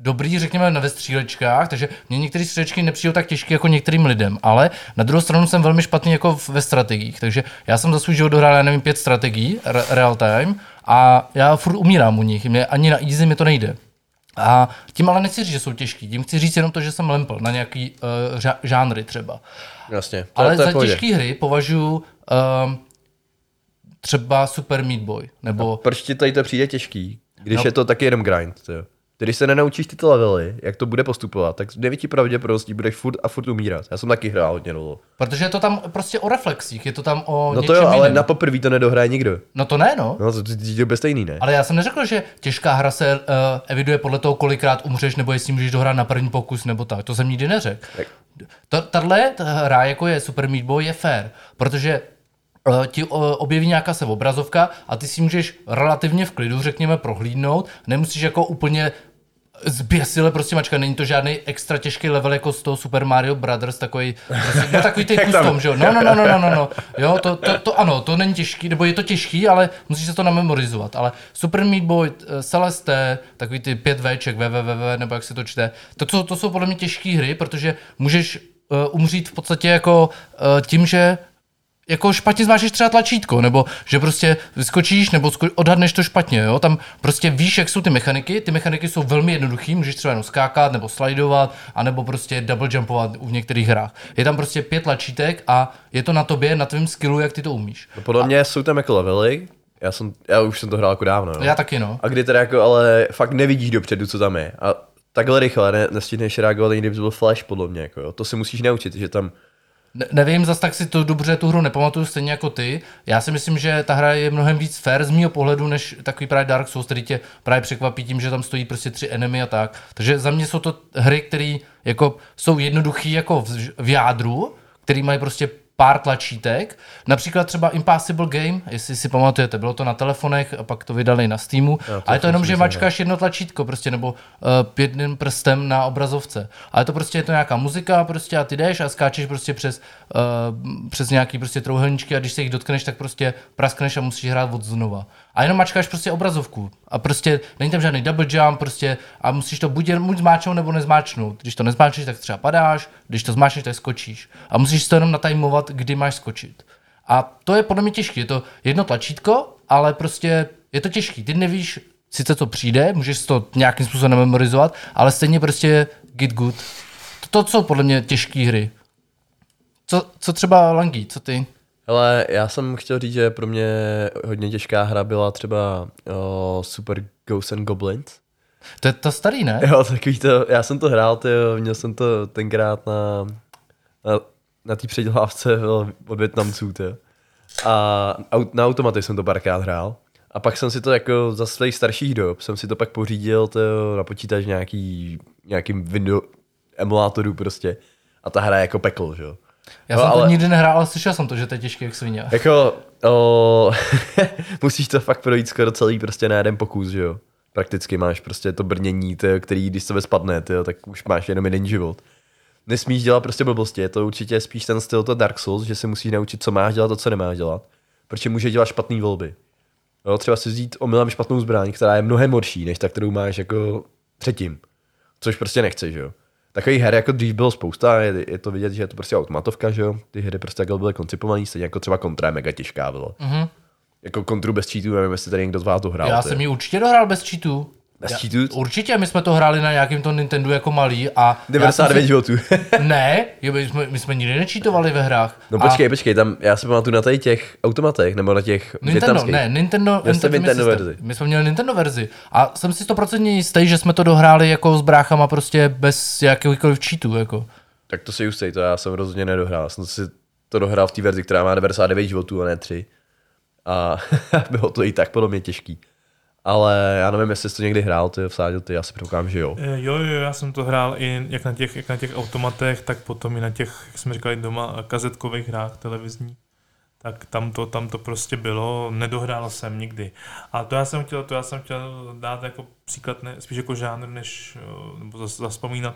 dobrý, řekněme, na ve střílečkách, takže mě některé střílečky nepřijdou tak těžké jako některým lidem, ale na druhou stranu jsem velmi špatný jako ve strategiích, takže já jsem za svůj život dohrál, já nevím, pět strategií, re- real time, a já furt umírám u nich, mě ani na easy mi to nejde. A tím ale nechci říct, že jsou těžký, tím chci říct jenom to, že jsem lempl na nějaký uh, ža- žánry třeba. Jasně. To, Ale to za pohodě. těžké hry považuji um, třeba Super Meat Boy, nebo Proč ti tady to přijde těžký, když No. je to taky jenom grind, jo? Když se nenaučíš tyto levely, jak to bude postupovat, tak největší pravděpodobností budeš furt a furt umírat. Já jsem taky hrál hodně dolo. Protože je to tam prostě o reflexích, je to tam o No to jo, ale jiném. na poprvé to nedohraje nikdo. No to ne, no. No to, to, bude stejný, ne? Ale já jsem neřekl, že těžká hra se uh, eviduje podle toho, kolikrát umřeš, nebo jestli můžeš dohrát na první pokus, nebo tak. To jsem nikdy neřekl. Tak. Ta- Tahle ta hra, jako je Super Meat Boy, je fair, protože ti uh, objeví nějaká se obrazovka a ty si můžeš relativně v klidu, řekněme, prohlídnout. Nemusíš jako úplně zběsile prostě mačka, není to žádný extra těžký level jako z toho Super Mario Brothers, takový, prostě, no takový ty custom, že jo, no, no, no, no, no, no, no, jo, to, to, to, ano, to není těžký, nebo je to těžký, ale musíš se to namemorizovat, ale Super Meat Boy, eh, Celeste, takový ty 5 Vček, www, nebo jak se to čte, to, to, to jsou podle mě těžké hry, protože můžeš uh, umřít v podstatě jako uh, tím, že jako špatně zmáčeš třeba tlačítko, nebo že prostě vyskočíš, nebo sko- odhadneš to špatně, jo? Tam prostě víš, jak jsou ty mechaniky, ty mechaniky jsou velmi jednoduché, můžeš třeba jenom skákat, nebo slidovat, anebo prostě double jumpovat v některých hrách. Je tam prostě pět tlačítek a je to na tobě, na tvém skillu, jak ty to umíš. No, podle mě jsou tam jako levely, já, jsem, já už jsem to hrál jako dávno. No. Já taky, no. A kdy teda jako ale fakt nevidíš dopředu, co tam je. A takhle rychle ne, nestihneš reagovat, ani kdyby byl flash, podle mě. Jako, jo. To se musíš naučit, že tam Ne, nevím, zas tak si to dobře tu hru nepamatuju stejně jako ty. Já si myslím, že ta hra je mnohem víc fair z mého pohledu, než takový právě Dark Souls, který tě právě překvapí tím, že tam stojí prostě tři enemy a tak. Takže za mě jsou to hry, které jako jsou jednoduché jako v, v jádru, který mají prostě pár tlačítek. Například třeba Impossible Game, jestli si pamatujete, bylo to na telefonech a pak to vydali na Steamu. A je to jenom, že mačkáš jedno tlačítko prostě, nebo uh, jedným prstem na obrazovce. Ale to prostě je to nějaká muzika prostě a ty jdeš a skáčeš prostě přes, uh, přes nějaký prostě trouhelníčky a když se jich dotkneš, tak prostě praskneš a musíš hrát od znova. A jenom mačkáš prostě obrazovku. A prostě není tam žádný double jump prostě a musíš to buď, buď zmáčknout nebo nezmáčknout. Když to nezmáčneš, tak třeba padáš, když to zmáčkneš, tak skočíš. A musíš to jenom natajmovat, kdy máš skočit. A to je podle mě těžké. Je to jedno tlačítko, ale prostě je to těžký. Ty nevíš sice co přijde, můžeš to nějakým způsobem memorizovat, ale stejně prostě get good. To, to jsou podle mě těžké hry. Co, co třeba Langy, co ty? Ale já jsem chtěl říct, že pro mě hodně těžká hra byla třeba o, Super Ghosts and Goblins. To je to starý, ne? Jo, takový to, já jsem to hrál, ty, měl jsem to tenkrát na, na, na té předělávce od Větnamců, ty. A na automaty jsem to párkrát hrál. A pak jsem si to jako za svých starších dob, jsem si to pak pořídil ty, na počítač nějaký, nějakým Windows emulátoru prostě. A ta hra je jako peklo, že jo. Já No, jsem to ale- nikdy nehrál, ale slyšel jsem to, že to je těžké jak svině. Jako, o, musíš to fakt projít skoro celý prostě na jeden pokus, že jo. Prakticky máš prostě to brnění, tyjo, který když se spadne, tyjo, tak už máš jenom jeden život. Nesmíš dělat prostě blbosti, je to určitě spíš ten styl to Dark Souls, že se musíš naučit, co máš dělat a co nemáš dělat. Protože může dělat špatné volby. Jo, třeba si vzít omylem špatnou zbraň, která je mnohem horší, než ta, kterou máš jako předtím. Což prostě nechceš, jo. Takových her jako dřív bylo spousta, je, je, to vidět, že je to prostě automatovka, že jo. Ty hry prostě takhle byly koncipované, stejně jako třeba kontra je mega těžká byla. Mhm. Jako kontru bez cheatů, nevím, jestli tady někdo z vás to hrál. Já ty. jsem ji určitě dohrál bez cheatů. Cheatů? Určitě, my jsme to hráli na nějakém tom Nintendo jako malý a... já jsem 99 si- životů. Ne, jo, my jsme, my jsme nikdy nečítovali ve hrách. no A počkej, počkej, tam já si pamatuju na tady těch automatech, nebo na těch Nintendo, ne, Nintendo, Nintendo System. verzi. My jsme měli Nintendo verzi. A jsem si 100% jistý, že jsme to dohráli jako s bráchama prostě bez jakýchkoliv cheatů, jako. Tak to si ustej, to já jsem rozhodně nedohrál. Jsem si to dohrál v té verzi, která má 99 životů a ne 3. A bylo to i tak podle mě těžký. Ale já nevím, jestli jsi to někdy hrál, ty vsádil ty, já si předpokládám, že jo. Eh, Jo, jo, já jsem to hrál i jak na těch, jak na těch automatech, tak potom i na těch, jak jsme říkali doma, kazetkových hrách televizní. Tak tam to, tam to prostě bylo, nedohrál jsem nikdy. A to já jsem chtěl, to já jsem chtěl dát jako příklad, ne, spíš jako žánr, než, eh, nebo zas, zaspomínat,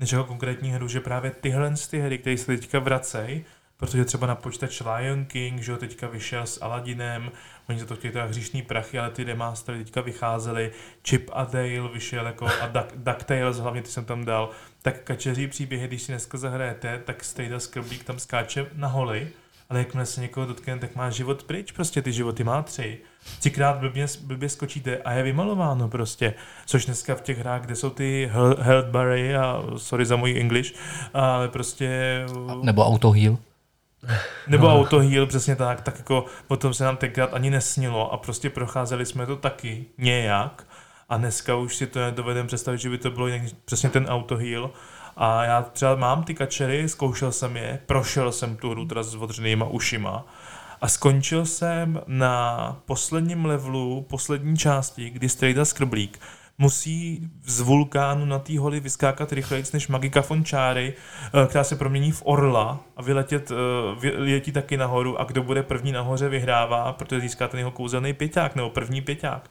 než jako konkrétní hru, že právě tyhle z ty hry, které se teďka vracejí, protože třeba na počítač Lion King, že jo, teďka vyšel s Aladinem, oni za to chtějí teda hříšný prachy, ale ty remastery teďka vycházely, Chip a Dale vyšel jako a Duck, DuckTales, hlavně ty jsem tam dal, tak kačeří příběhy, když si dneska zahrajete, tak Strejda Skrblík tam skáče na holi, ale jakmile se někoho dotkne, tak má život pryč, prostě ty životy má tři. Třikrát blbě, blbě skočíte a je vymalováno prostě, což dneska v těch hrách, kde jsou ty hel- health bary a sorry za můj English, ale prostě Nebo Auto Heal. Nebo auto heal, přesně tak, tak jako o tom se nám tenkrát ani nesnilo a prostě procházeli jsme to taky nějak a dneska už si to nedovedeme představit, že by to bylo nějak, přesně ten auto heal a já třeba mám ty kačery, zkoušel jsem je, prošel jsem tu hru teda s odřenýma ušima a skončil jsem na posledním levelu, poslední části, kdy Strejda Skrblík musí z vulkánu na té holi vyskákat rychleji než Magika von Čáry, eh, která se promění v orla a vyletět, eh, vyletí taky nahoru a kdo bude první nahoře vyhrává, protože získá ten jeho kouzelný pěťák nebo první pěťák.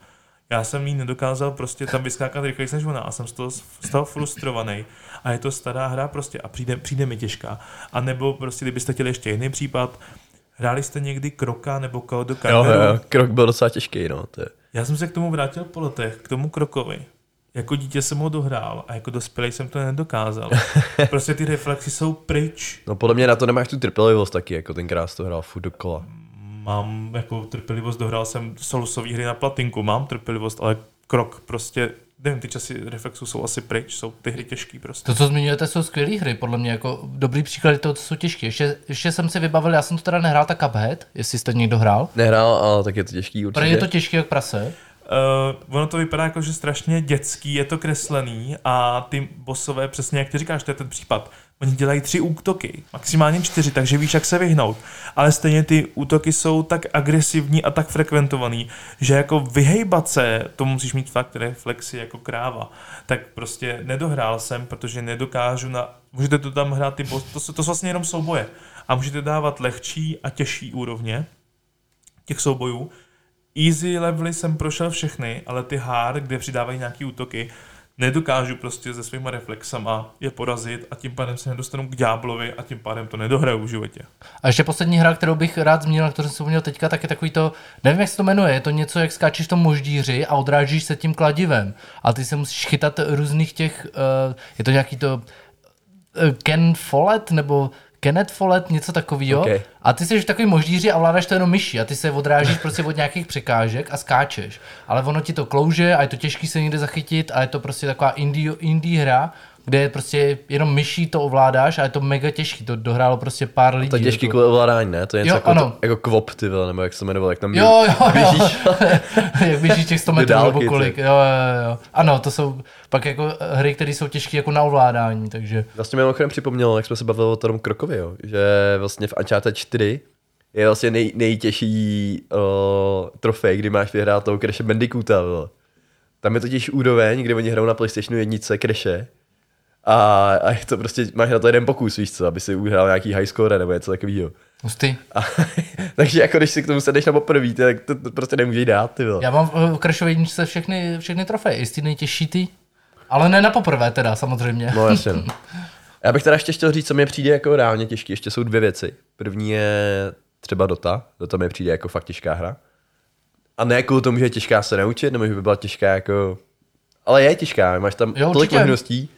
Já jsem jí nedokázal prostě tam vyskákat rychleji než ona a jsem z toho, z toho frustrovaný. A je to stará hra prostě a přijde, přijde mi těžká. A nebo prostě, kdybyste chtěli ještě jiný případ, hráli jste někdy Kroka nebo Call do Jo, jo, krok byl docela těžký, no. To je. Já jsem se k tomu vrátil po letech, k tomu krokovi. Jako dítě jsem ho dohrál a jako dospělý jsem to nedokázal. Prostě ty reflexy jsou pryč. No podle mě na to nemáš tu trpělivost taky, jako tenkrát to hrál furt dokola. Mám jako trpělivost, dohrál jsem solusové hry na platinku, mám trpělivost, ale krok prostě, nevím, ty časy reflexu jsou asi pryč, jsou ty hry těžký prostě. To, co zmiňujete, jsou skvělé hry, podle mě jako dobrý příklad toho, co jsou těžké. Ještě, ještě jsem si vybavil, já jsem to teda nehrál, tak Cuphead, jestli jste někdo hrál. Nehrál, ale tak je to těžký určitě. Protože je to těžké jak prase. Uh, ono to vypadá jako, že strašně dětský, je to kreslený a ty bosové, přesně jak ty říkáš, to je ten případ. Oni dělají tři útoky, maximálně čtyři, takže víš, jak se vyhnout. Ale stejně ty útoky jsou tak agresivní a tak frekventovaný, že jako vyhejbat se, to musíš mít fakt reflexy jako kráva. Tak prostě nedohrál jsem, protože nedokážu na... Můžete to tam hrát ty boss, to, to jsou vlastně jenom souboje. A můžete dávat lehčí a těžší úrovně těch soubojů, Easy levely jsem prošel všechny, ale ty hard, kde přidávají nějaký útoky, nedokážu prostě se svýma reflexama je porazit a tím pádem se nedostanu k ďáblovi a tím pádem to nedohraju v životě. A ještě poslední hra, kterou bych rád zmínil, kterou jsem vzpomněl teďka, tak je takový to, nevím, jak se to jmenuje, je to něco, jak skáčeš v tom moždíři a odrážíš se tím kladivem. A ty se musíš chytat různých těch, uh, je to nějaký to uh, Ken Follett, nebo Kenneth Follett, něco takového. Ok. A ty jsi v takový moždíři a vládáš to jenom myší a ty se odrážíš prostě od nějakých překážek a skáčeš. Ale ono ti to klouže a je to těžký se někde zachytit a je to prostě taková indie, indie hra, kde je prostě jenom myší to ovládáš a je to mega těžký, to dohrálo prostě pár lidí. To je těžký jako. kvůli ovládání, ne? To je něco Jo, jako, ano. to, jako kvop, ty vole, nebo jak se to jmenovalo, jak tam Jo, jo, jo. běžíš. jak běžíš těch 100 Ty metrů nebo kolik. Jo, jo, jo. Ano, to jsou pak jako hry, které jsou těžké jako na ovládání, takže Vlastně mi mimochodem připomnělo, jak jsme se bavili o tom Krokovi, jo, že vlastně v Uncharted 4 je vlastně nej, nejtěžší uh, trofej, kdy máš vyhrát toho Crash Bandicoota. Vole. Tam je totiž úroveň, kde oni hrajou na PlayStationu jednice Crashe a, a je to prostě, máš na to jeden pokus, víš co, aby si uhrál nějaký high score nebo něco takového. hustý. A, takže jako když si k tomu sedneš na poprvé, tak to, to, prostě nemůžeš dát, ty vole. Já mám v Crashové jedničce všechny, všechny trofeje, jestli nejtěžší ty. Ale ne na poprvé teda, samozřejmě. No jasně. No. Já bych teda ještě chtěl říct, co mi přijde jako reálně těžký. Ještě jsou dvě věci. První je třeba Dota. Dota mi přijde jako fakt těžká hra. A ne kvůli tomu, že je těžká se naučit, nebo že by byla těžká jako... Ale je těžká, máš tam Jo, tolik možností,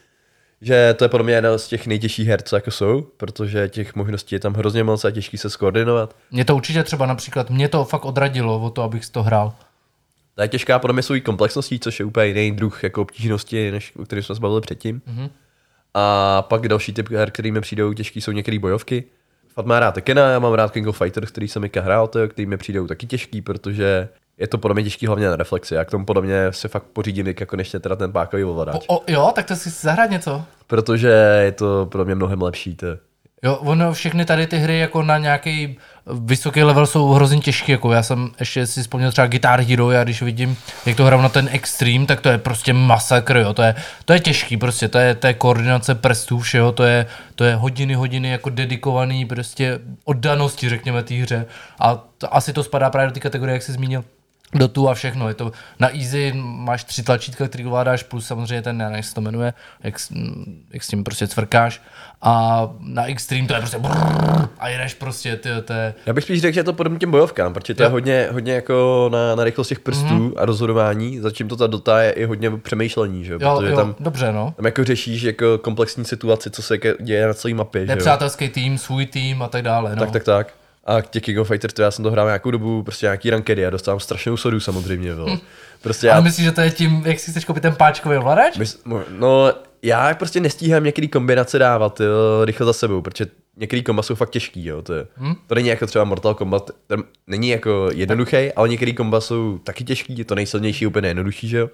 že to je podle mě jedna z těch nejtěžších her, co jako jsou, protože těch možností je tam hrozně moc a těžký se skoordinovat. Mě to určitě třeba například, mě to fakt odradilo o to, abych to hrál. Ta je těžká podle mě svojí komplexností, což je úplně jiný druh jako obtížnosti, než o kterém jsme se bavili předtím. Mm-hmm. A pak další typ her, který mi přijdou těžký, jsou některé bojovky. Fat má rád Tekena, já mám rád King of Fighters, který jsem Mika hrál, to, který mi přijdou taky těžký, protože je to podle mě těžký hlavně na reflexi. Já k tomu podle mě se fakt pořídím jako konečně teda ten pákový ovladač. O, o, jo, tak to si zahrát něco. Protože je to podle mě mnohem lepší. To. Jo, ono všechny tady ty hry jako na nějaký vysoký level jsou hrozně těžké. Jako já jsem ještě si vzpomněl třeba Guitar Hero, já když vidím, jak to hraju na ten Extreme, tak to je prostě masakr, jo. To je, to je těžký prostě, to je, to je koordinace prstů, všeho, to je, to je hodiny, hodiny jako dedikovaný prostě oddanosti, řekněme, té hře. A to, asi to spadá právě do té kategorie, jak jsi zmínil, do tu a všechno. Je to na easy, máš tři tlačítka, který ovládáš, plus samozřejmě ten, já nevím, jak se to jmenuje, jak, s- jak s tím prostě cvrkáš. A na extreme to je prostě brrr, a jedeš prostě, ty, to je, Já bych spíš řekl, že je to podobně těm bojovkám, protože to je Jo. hodně, hodně jako na, na rychlost těch prstů mm-hmm. a rozhodování, začím to ta Dota je i hodně přemýšlení, že? jo? protože jo, tam, dobře, no. tam jako řešíš jako komplexní situaci, co se děje na celé mapě. Nepřátelský tým, svůj tým a tak dále, no. Tak, tak, tak. A těch King of Fighters, to já jsem to hrál nějakou dobu, prostě nějaký rankedy a dostávám strašnou sodu samozřejmě, vole. Prostě Ale já, myslíš, že to je tím, jak si chceš koupit ten páčkový ovladač? mys, no, já prostě nestíhám některé kombinace dávat jo, rychle za sebou, protože některé komba jsou fakt těžký, jo, to, je, Hm? to není jako třeba Mortal Kombat, ten není jako jednoduchý, ale některé komba jsou taky těžký, to nejsilnější úplně nejjednodušší, že jo.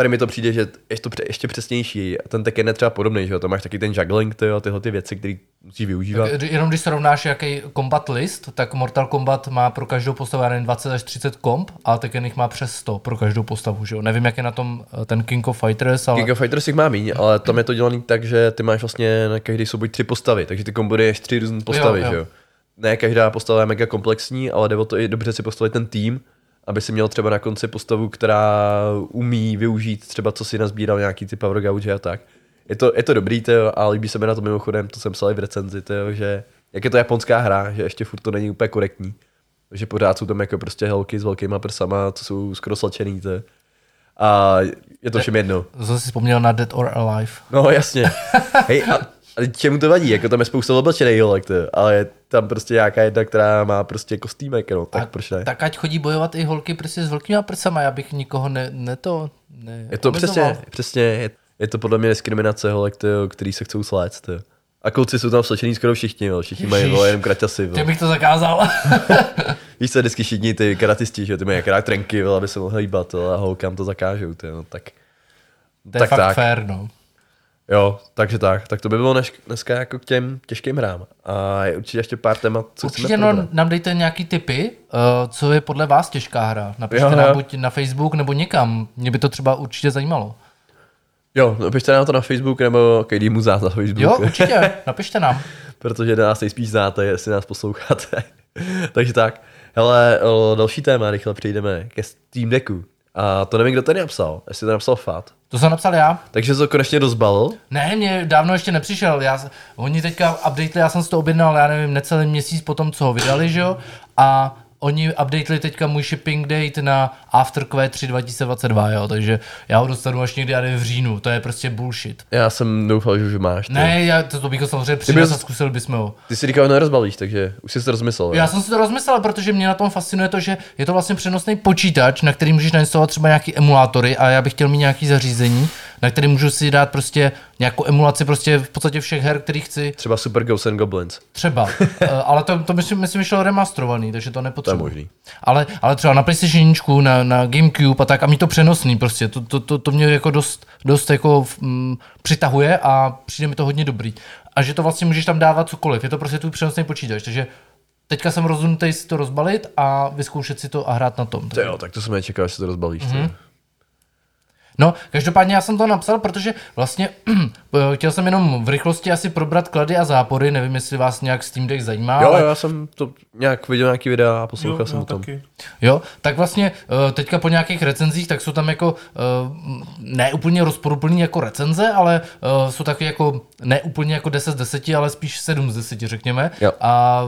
Tady mi to přijde, že je to ještě přesnější. A ten Tekken je třeba podobný, že jo? To máš taky ten juggling, ty jo, tyhle ty věci, které musíš využívat. Tak Jenom když srovnáš jaký combat list, tak Mortal Kombat má pro každou postavu nevím, 20 až 30 komp a Tekken jich má přes 100 pro každou postavu, že jo? Nevím, jak je na tom eh, ten King of Fighters, ale... King of Fighters jich má míň, ale tam je to dělaný tak, že ty máš vlastně na každý souboj tři postavy, takže ty kombinuješ tři různé postavy, Jo, jo. že jo. Ne každá postava je mega komplexní, ale jde o to i dobře si postavit ten tým, aby si měl třeba na konci postavu, která umí využít třeba, co si nazbíral nějaký ty power gauge a tak. Je to, je to dobrý, tyjo, a líbí se mi na to mimochodem, to jsem psal i v recenzi, tyjo, že jak je to japonská hra, že ještě furt to není úplně korektní. že pořád jsou tam jako prostě helky s velkýma prsama, co jsou skoro slečený, to. A je to všem jedno. To jsem si vzpomněl na Dead or Alive. No jasně. Hej, a, a čemu to vadí? Jako tam je spousta oblečených holek, to, ale je tam prostě nějaká jedna, která má prostě kostýmek, no, tak A- proč ne? Tak ať chodí bojovat i holky prostě s velkýma prsama, já bych nikoho ne, ne to, ne Je to omezoval. přesně, přesně, je, je to podle mě diskriminace holek, tyjo, který se chcou sléct, tyjo. A kluci jsou tam slečený skoro všichni, jo. všichni mají vole, jenom kraťasy. Vole. bych to zakázal. Víš co, vždycky všichni ty karatisti, že ty mají akorát trenky, aby se mohli hýbat, a holkám to zakážou, tyjo, no, tak. to je Tak, fakt tak. fair, no. Jo, takže tak. Tak to by bylo dnes, dneska jako k těm těžkým hrám. A je určitě ještě pár témat, co Určitě chceme no, probrat. nám dejte nějaký tipy, uh, co je podle vás těžká hra. Napište Jo, nám jo. buď na Facebook nebo někam. Mě by to třeba určitě zajímalo. Jo, napište nám to na Facebook nebo KD mu zás na Facebook. Jo, určitě, napište nám. protože nás nejspíš znáte, jestli nás posloucháte. Takže tak. Hele, o, další téma, rychle přejdeme ke Steam Decku. A to nevím, kdo tady napsal, jestli to napsal Fat. To jsem napsal já. Takže to konečně rozbalil. Ne, mě dávno ještě nepřišel. Já, oni teďka updateli, já jsem si to objednal, já nevím, necelý měsíc po tom, co ho vydali, že jo? A oni updateli teďka můj shipping date na After Q3 2022, jo? Takže já ho dostanu až někdy, já v říjnu. To je prostě bullshit. Já jsem doufal, že už máš. ty. Ne, já, to, to bych ho samozřejmě přines bys- a zkusil bychom ho. Ty si říkal, že nerozbalíš, takže už jsi to rozmyslel. Já jsem si to rozmyslel, protože mě na tom fascinuje to, že je to vlastně přenosný počítač, na který můžeš nainstalovat třeba nějaký emulátory a já bych chtěl mít nějaký zařízení, na který můžu si dát prostě nějakou emulaci prostě v podstatě všech her, který chci, Třeba Super Ghosts and Goblins. třeba. Eh, ale to, to myslím, myslím, že šlo remasterovaný, takže to To je nepotřebuji. možný. Ale, ale třeba na PlayStation 1, na, na Gamecube a tak, a mi to přenosný prostě, to, to, to, to mě jako dost, dost jako mm, přitahuje a přijde mi to hodně dobrý. A že to vlastně můžeš tam dávat cokoliv, je to prostě tvůj přenosný počítač, takže teďka jsem rozhodnutý si to rozbalit a vyzkoušet si to a hrát na tom. To jo, tak to jsem nečekal, že se to rozbalíš. Mhm. Mm-hmm. No, každopádně já jsem to napsal, protože vlastně chtěl jsem jenom v rychlosti asi probrat klady a zápory, nevím, jestli vás nějak Steam Deck zajímá, Jo, ale jo, já jsem to nějak viděl nějaký videa a poslouchal Jo, jsem o tom. taky. Jo, tak vlastně eh, teďka po nějakých recenzích, tak jsou tam jako eh, ne úplně rozporuplný jako recenze, ale eh, jsou taky jako ne úplně jako 10 z 10, ale spíš 7 z 10, řekněme. Jo. A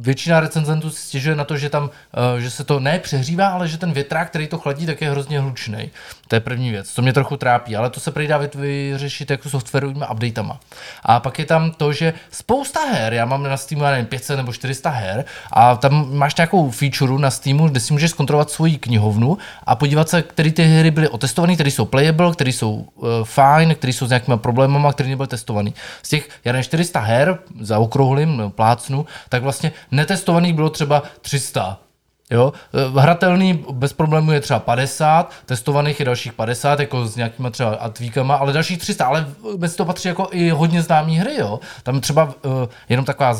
většina recenzentů si stěžuje na to, že tam, eh, že se to ne přehřívá, ale že ten větrák, který to chladí, tak je hrozně hlučný. To je první věc, to mě trochu trápí, ale to se prý dá vyřešit jako softwarovými updatama. A pak je tam to, že spousta her, já mám na Steamu, já nevím, 500 nebo 400 her a tam máš nějakou feature na Steamu, kde si můžeš zkontrolovat svoji knihovnu a podívat se, které ty hry byly otestované, které jsou playable, které jsou uh, fine, které jsou s nějakými problémy, které nebyly testované. Z těch, já nevím, 400 her, za okrouhlým, no, plácnu, tak vlastně netestovaných bylo třeba 300. Jo, Eh, hratelný bez problémů je třeba 50, testovaných je dalších 50, jako s nějakýma třeba atvíkama, ale dalších 300, ale mezi to patří jako i hodně známý hry, jo. Tam třeba uh, jenom taková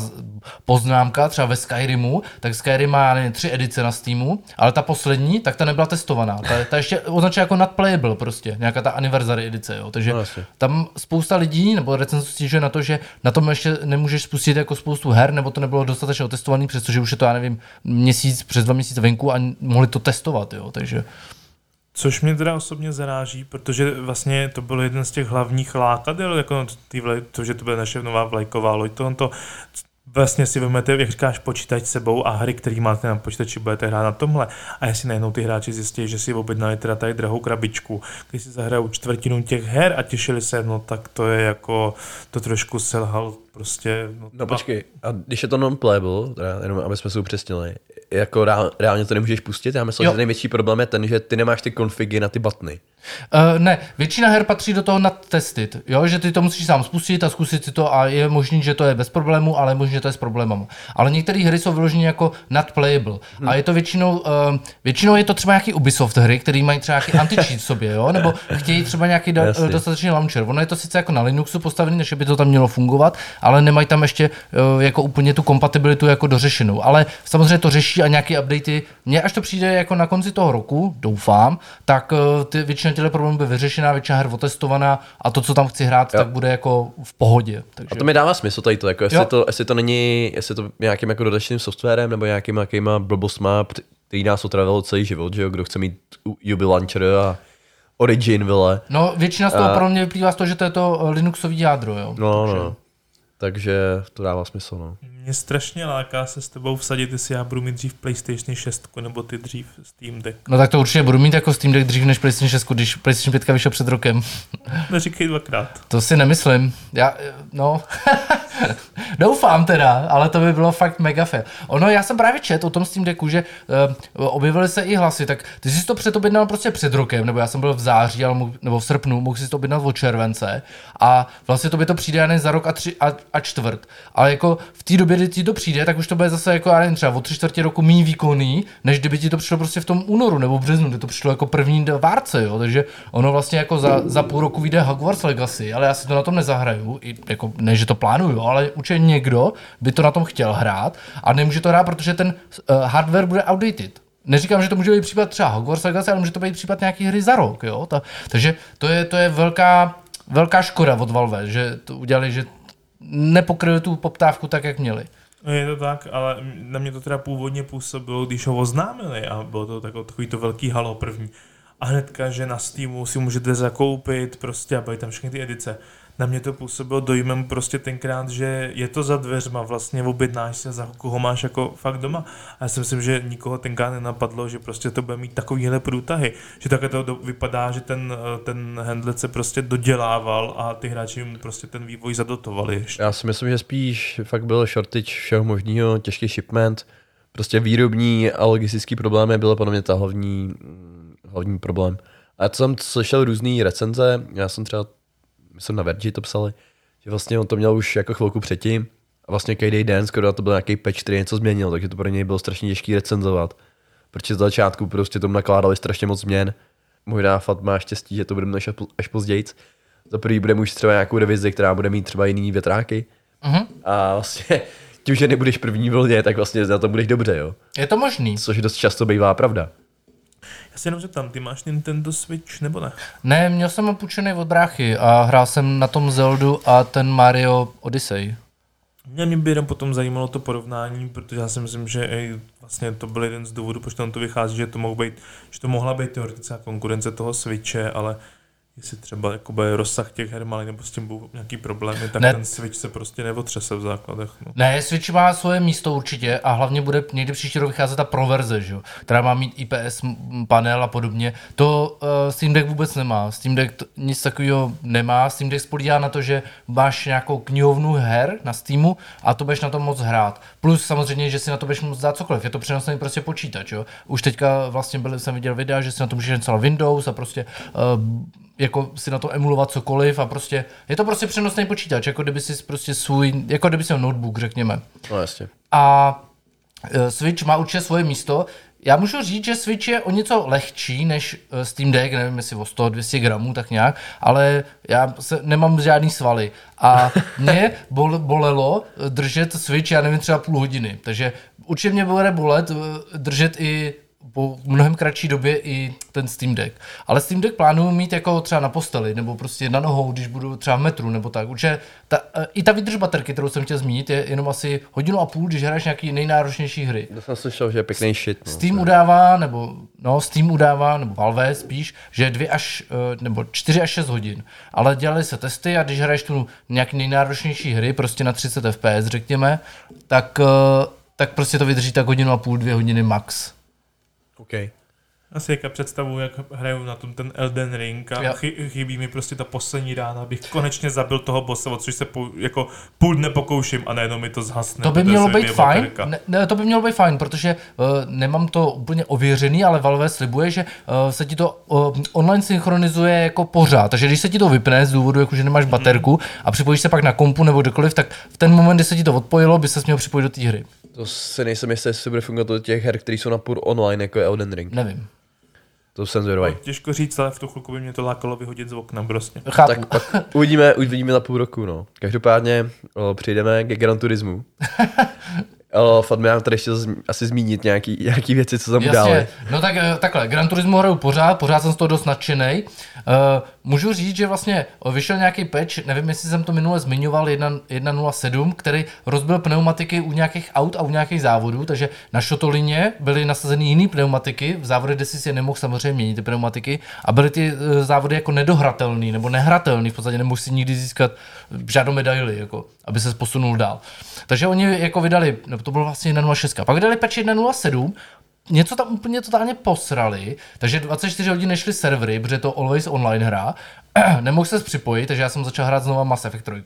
poznámka, třeba ve Skyrimu, tak Skyrim má nevím, tři edice na Steamu, ale ta poslední, tak ta nebyla testovaná. Ta, ta ještě označuje jako not playable prostě, nějaká ta anniversary edice, jo. Takže No, tam spousta lidí nebo recenzů stěžuje na to, že na tom ještě nemůžeš spustit jako spoustu her, nebo to nebylo dostatečně otestovaný, přestože už je to, já nevím, měsíc, přes dva měsíce venku a mohli to testovat, jo, takže Což mě teda osobně zaráží, protože vlastně to byl jeden z těch hlavních lákadel, jako ty vle, to, že to bude naše nová vlajková loď, tohle to vlastně si vezmete, jak říkáš, počítač sebou a hry, který máte na počítači, budete hrát na tomhle. A jestli najednou ty hráči zjistí, že si objednali teda tady drahou krabičku, když si zahrajou čtvrtinu těch her a těšili se, no tak to je jako, to trošku selhal prostě. No, No počkej, a když je to non-playable, teda jenom aby jsme se upřesnili, jako reál, reálně to nemůžeš pustit, já myslím, Jo. že největší problém je ten, že ty nemáš ty konfigy na ty butny. Uh, ne, většina her patří do toho nadtestit, jo, že ty to musíš sám spustit a zkusit si to a je možný, že to je bez problému, ale je možný, že to je s problémem. Ale některé hry jsou vyloženě jako not playable. Hmm. A je to většinou, uh, většinou je to třeba nějaký Ubisoft hry, který mají třeba nějaký anti-cheat v sobě, jo, nebo chtějí třeba nějaký da, Jasně. dostatečný launcher. Ono je to sice jako na Linuxu postavený, než by to tam mělo fungovat, ale nemají tam ještě uh, jako úplně tu kompatibilitu jako dořešenou. Ale samozřejmě to řeší a nějaké updaty. Mně až to přijde jako na konci toho roku, doufám, tak uh, ty, většina těchto problémů bude vyřešená, většina her otestovaná a to, co tam chci hrát, Jo. tak bude jako v pohodě. Takže... A to mi dává smysl tady to, jako jestli, Jo. to, jestli to není, jestli to nějakým jako dodatečným softwarem nebo nějakýma jakýma blbostma, který nás otravil celý život, že jo, kdo chce mít Ubi Launcher a Origin, vyle. No, většina z toho A- pro mě vyplývá z toho, že to je to eh, Linuxový jádro, jo. No, Takže- no. Takže to dává smysl, no. Mě strašně láká se s tebou vsadit, jestli já budu mít dřív PlayStation 6 nebo ty dřív Steam Deck. No tak to určitě budu mít jako Steam Deck dřív než PlayStation 6, když PlayStation 5 vyšel před rokem. Neříkej dvakrát. To si nemyslím. Já, no, doufám teda, ale to by bylo fakt mega fair. Ono, já jsem právě čet o tom Steam Decku, že uh, objevily se i hlasy, tak ty jsi si to předobjednal prostě před rokem, nebo já jsem byl v září, ale mohl, nebo v srpnu, mohl si to objednat od července a vlastně to by to přijde nevím, za rok a, tři, a, a čtvrt. Ale jako v té době, kdy ti to přijde, tak už to bude zase jako, já nevím, třeba o tři čtvrtě roku méně výkonný, než kdyby ti to přišlo prostě v tom únoru nebo březnu, kdy to přišlo jako první várce, jo. Takže ono vlastně jako za, za půl roku vyjde Hogwarts Legacy, ale já si to na tom nezahraju, i jako, ne, že to plánuju, ale určitě někdo by to na tom chtěl hrát a nemůže to hrát, protože ten uh, hardware bude outdated. Neříkám, že to může být případ třeba Hogwarts Legacy, ale může to být případ nějaký hry za rok, jo. Ta, takže to je, to je velká, velká škoda od Valve, že to udělali, že nepokryli tu poptávku tak, jak měli. No je to tak, ale na mě to teda původně působilo, když ho oznámili a bylo to takový, takový to velký halo první. A hnedka, že na Steamu si můžete zakoupit prostě a byly tam všechny ty edice. Na mě to působilo dojmem prostě tenkrát, že je to za dveřma, vlastně objednáš se za koho máš jako fakt doma. A já si myslím, že nikoho tenkrát nenapadlo, že prostě to bude mít takovýhle průtahy. Že takhle to vypadá, že ten, eh, ten handlet se prostě dodělával a ty hráči jim prostě ten vývoj zadotovali ještě. Já si myslím, že spíš fakt byl shortage všeho možného, těžký shipment, prostě výrobní a logistický problémy byly podle mě ta hlavní, mm, hlavní problém. A to jsem slyšel různý recenze, já jsem třeba, myslím na Vergi to psali, že vlastně on to měl už jako chvilku předtím a vlastně každý den skoro na to byl nějaký patch, který něco změnil, takže to pro něj bylo strašně těžký recenzovat. Protože z začátku prostě tomu nakládali strašně moc změn. Možná fakt má štěstí, že to bude až, až později. Za prvý bude už třeba nějakou revizi, která bude mít třeba jiný větráky. Mhm. A vlastně tím, že nebudeš první vlně, tak vlastně na to budeš dobře, jo. Je to možný. Což dost často bývá pravda. Já se jenom zeptám, ty máš Nintendo Switch nebo ne? Ne, měl jsem ho půjčený od bráchy a hrál jsem na tom Zeldu a ten Mario Odyssey. Mě, mě by jenom potom zajímalo to porovnání, protože já si myslím, že ej, vlastně to byl jeden z důvodů, proč tam to vychází, že to, mohl být, že to mohla být teoretická konkurence toho Switche, ale jestli třeba jako bude rozsah těch her malý nebo s tím budou nějaký problémy, tak Ne. ten Switch se prostě neotřese v základech. No. Ne, Switch má svoje místo určitě a hlavně bude někdy příští rok vycházet ta Pro verze, že? jo, která má mít IPS panel a podobně. To uh, Steam Deck vůbec nemá. Steam Deck t- nic takového nemá. Steam Deck spolíhá na to, že máš nějakou knihovnu her na Steamu a to budeš na tom moc hrát. Plus samozřejmě, že si na to budeš moc dát cokoliv. Je to přenosný prostě počítač. Jo? Už teďka vlastně byl, jsem viděl videa, že si na to můžeš installovat Windows a prostě uh, jako si na to emulovat cokoliv a prostě je to prostě přenosný počítač, jako kdyby si prostě svůj, jako kdyby si notebook, řekněme. No jasně. A e, Switch má určitě svoje místo. Já můžu říct, že Switch je o něco lehčí než e, Steam Deck, nevím jestli o 100-200 gramů, tak nějak, ale já se, nemám žádný svaly. A mě bol, bolelo e, držet Switch, já nevím, třeba půl hodiny. Takže určitě mě bude bolet držet i po mnohem kratší době i ten Steam Deck. Ale Steam Deck plánuju mít jako třeba na posteli, nebo prostě na nohou, když budu třeba v metru, nebo tak. Určitě ta, e, i ta vydrž baterky, kterou jsem chtěl zmínit, je jenom asi hodinu a půl, když hraješ nějaký nejnáročnější hry. To jsem slyšel, že je pěkný shit. No. Steam udává, nebo no, Steam udává, nebo Valve spíš, že dvě až, eh, nebo 4 až 6 hodin. Ale dělali se testy a když hraješ tu nějaký nejnáročnější hry, prostě na 30 FPS, řekněme, tak, eh, tak prostě to vydrží tak hodinu a půl, dvě hodiny max. Okay. Asi jaká představu, jak hraju na tom ten Elden Ring a chy, chybí mi prostě ta poslední rána, abych konečně zabil toho bossa, o což se půl, jako půl dne pokouším a najednou mi to zhasne. To by mělo se být fajn, ne, ne, to by mělo být fajn, protože uh, nemám to úplně ověřený, ale Valve slibuje, že uh, se ti to uh, online synchronizuje jako pořád, takže když se ti to vypne z důvodu, jako že nemáš Mhm. baterku a připojíš se pak na kompu nebo kdekoliv, tak v ten moment, kdy se ti to odpojilo, by se měl připojit do té hry. To si nejsem jistý, jestli bude fungovat do těch her, které jsou na půl online, jako je Elden Ring. Nevím. To jsem zvědavý. Těžko říct, ale v tu chvilku by mě to lákalo vyhodit z okna prostě. Chápu. Tak pak uvidíme, uvidíme za půl roku, no. Každopádně o, přejdeme ke Gran Turismu. Fadme tady ještě asi zmínit nějaký, nějaký věci, co tam. Jasně, no tak eh, takhle, Gran Turismo hraju pořád, pořád jsem z toho dost nadšený. Uh, můžu říct, že vlastně vyšel nějaký patch, nevím, jestli jsem to minule zmiňoval, 1 1.07, který rozbil pneumatiky u nějakých aut a u nějakých závodů, takže na šotolině byly nasazeny jiné pneumatiky, v závodech, kde si je nemohl samozřejmě měnit ty pneumatiky a byly ty eh, závody jako nedohratelný nebo nehratelný, v podstatě nemohl si nikdy získat žádnou medaili, jako, aby se posunul dál. Takže oni jako vydali, nebo to bylo vlastně 1.06, pak vydali patch 1.07, něco tam úplně totálně posrali, takže 24 hodin nešly servery, protože je to always online hra, nemohl se připojit, takže já jsem začal hrát znova Mass Effect 3.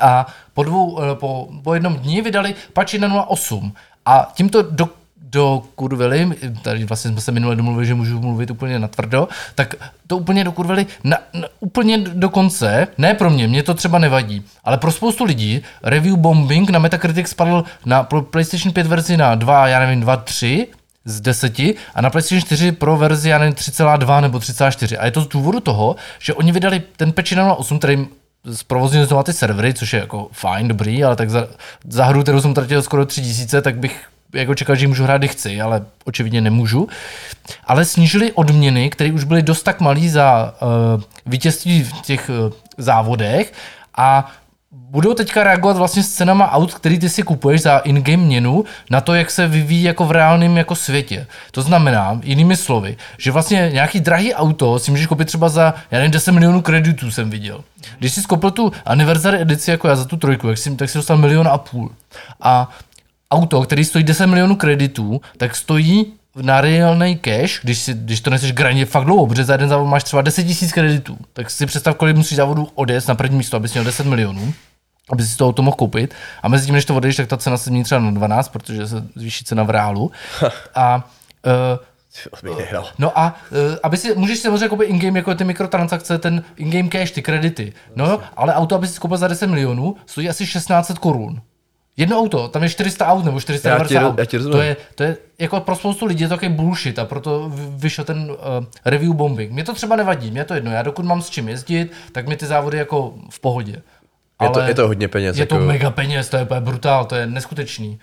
A po, dvou, eh, po, po jednom dní vydali patch 1.08 a tímto do, do kurvili, tady vlastně jsme se minule domluvili, že můžu mluvit úplně natvrdo, tak to úplně dokurvili na, na, úplně do konce, ne pro mě, mě to třeba nevadí, ale pro spoustu lidí review bombing na Metacritic spadl na PlayStation 5 verzi na 2, já nevím, 2, 3, z 10 a na PlayStation 4 Pro verzi, já nevím, 3,2 nebo 3,4. A je to z důvodu toho, že oni vydali ten patch 1.8, který zprovozňuje znova ty servery, což je jako fajn, dobrý, ale tak za, za hru, kterou jsem utratil skoro 3000, tak bych jako čekal, že můžu hrát, kdy chci, ale očividně nemůžu. Ale snížili odměny, které už byly dost tak malý za uh, vítězství v těch uh, závodech a budou teďka reagovat vlastně s cenama aut, který ty si kupuješ za in-game měnu na to, jak se vyvíjí jako v reálném jako světě. To znamená, jinými slovy, že vlastně nějaký drahý auto si můžeš koupit třeba za, já nevím, 10 milionů kreditů jsem viděl. Když jsi koupil tu anniversary edici jako já za tu trojku, jak jsi, tak si dostal milion a půl. A auto, který stojí 10 milionů kreditů, tak stojí na reálný cash, když, si, když to neseš graně fakt dlouho, protože za jeden závod máš třeba 10 000 kreditů, tak si představ, kolik musíš závodu odjet na první místo, abys měl 10 milionů, aby si to auto mohl koupit. A mezi tím, než to odejdeš, tak ta cena se změní třeba na 12, protože se zvýší cena v reálu. A uh. No a uh, aby si, můžeš si samozřejmě koupit in-game jako ty mikrotransakce, ten in-game cash, ty kredity. No, ale auto, aby si koupil za 10 milionů, stojí asi 1600 korun. Jedno auto, tam je 400 aut nebo 490 Já ti aut. já ti rozumím. to, je, to je jako pro spoustu lidí je to takový bullshit a proto vy- vyšel ten uh, review bombing. Mě to třeba nevadí, mě to jedno. Já dokud mám s čím jezdit, tak mi ty závody jako v pohodě. Je to, je to hodně peněz. Je to jako, mega peněz, to je úplně brutál, to je neskutečný.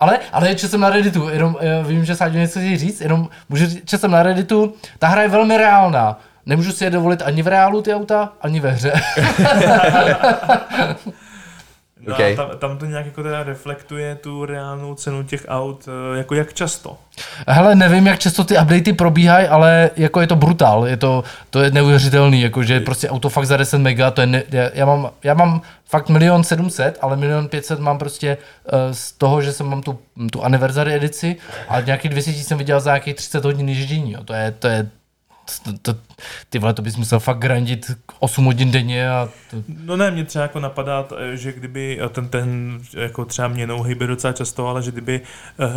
Ale, ale četl jsem na Redditu, jenom uh, vím, že Sáďo něco chce říct, jenom můžu říct, četl jsem na Redditu, ta hra je velmi reálná. Nemůžu si je dovolit ani v reálu ty auta, ani ve hře. No Okay. tam, tam to nějak jako teda reflektuje tu reálnou cenu těch aut, eh, jako jak často. Hele, nevím, jak často ty updaty probíhají, ale jako je to brutál, je to, to je neuvěřitelný, jako že prostě auto fakt za 10 mega, to je ne, já, já, mám, já mám fakt milion 700, ale milion 500 mám prostě uh, z toho, že jsem mám tu, tu anniversary edici a nějaký 200 jsem viděl za nějakých 30 hodin ježdění, jo. to je, to je to, to, ty vole, to bys musel fakt grandit 8 hodin denně a to, No ne, mě třeba jako napadá, že kdyby ten, ten jako třeba měnou hýbe docela často, ale že kdyby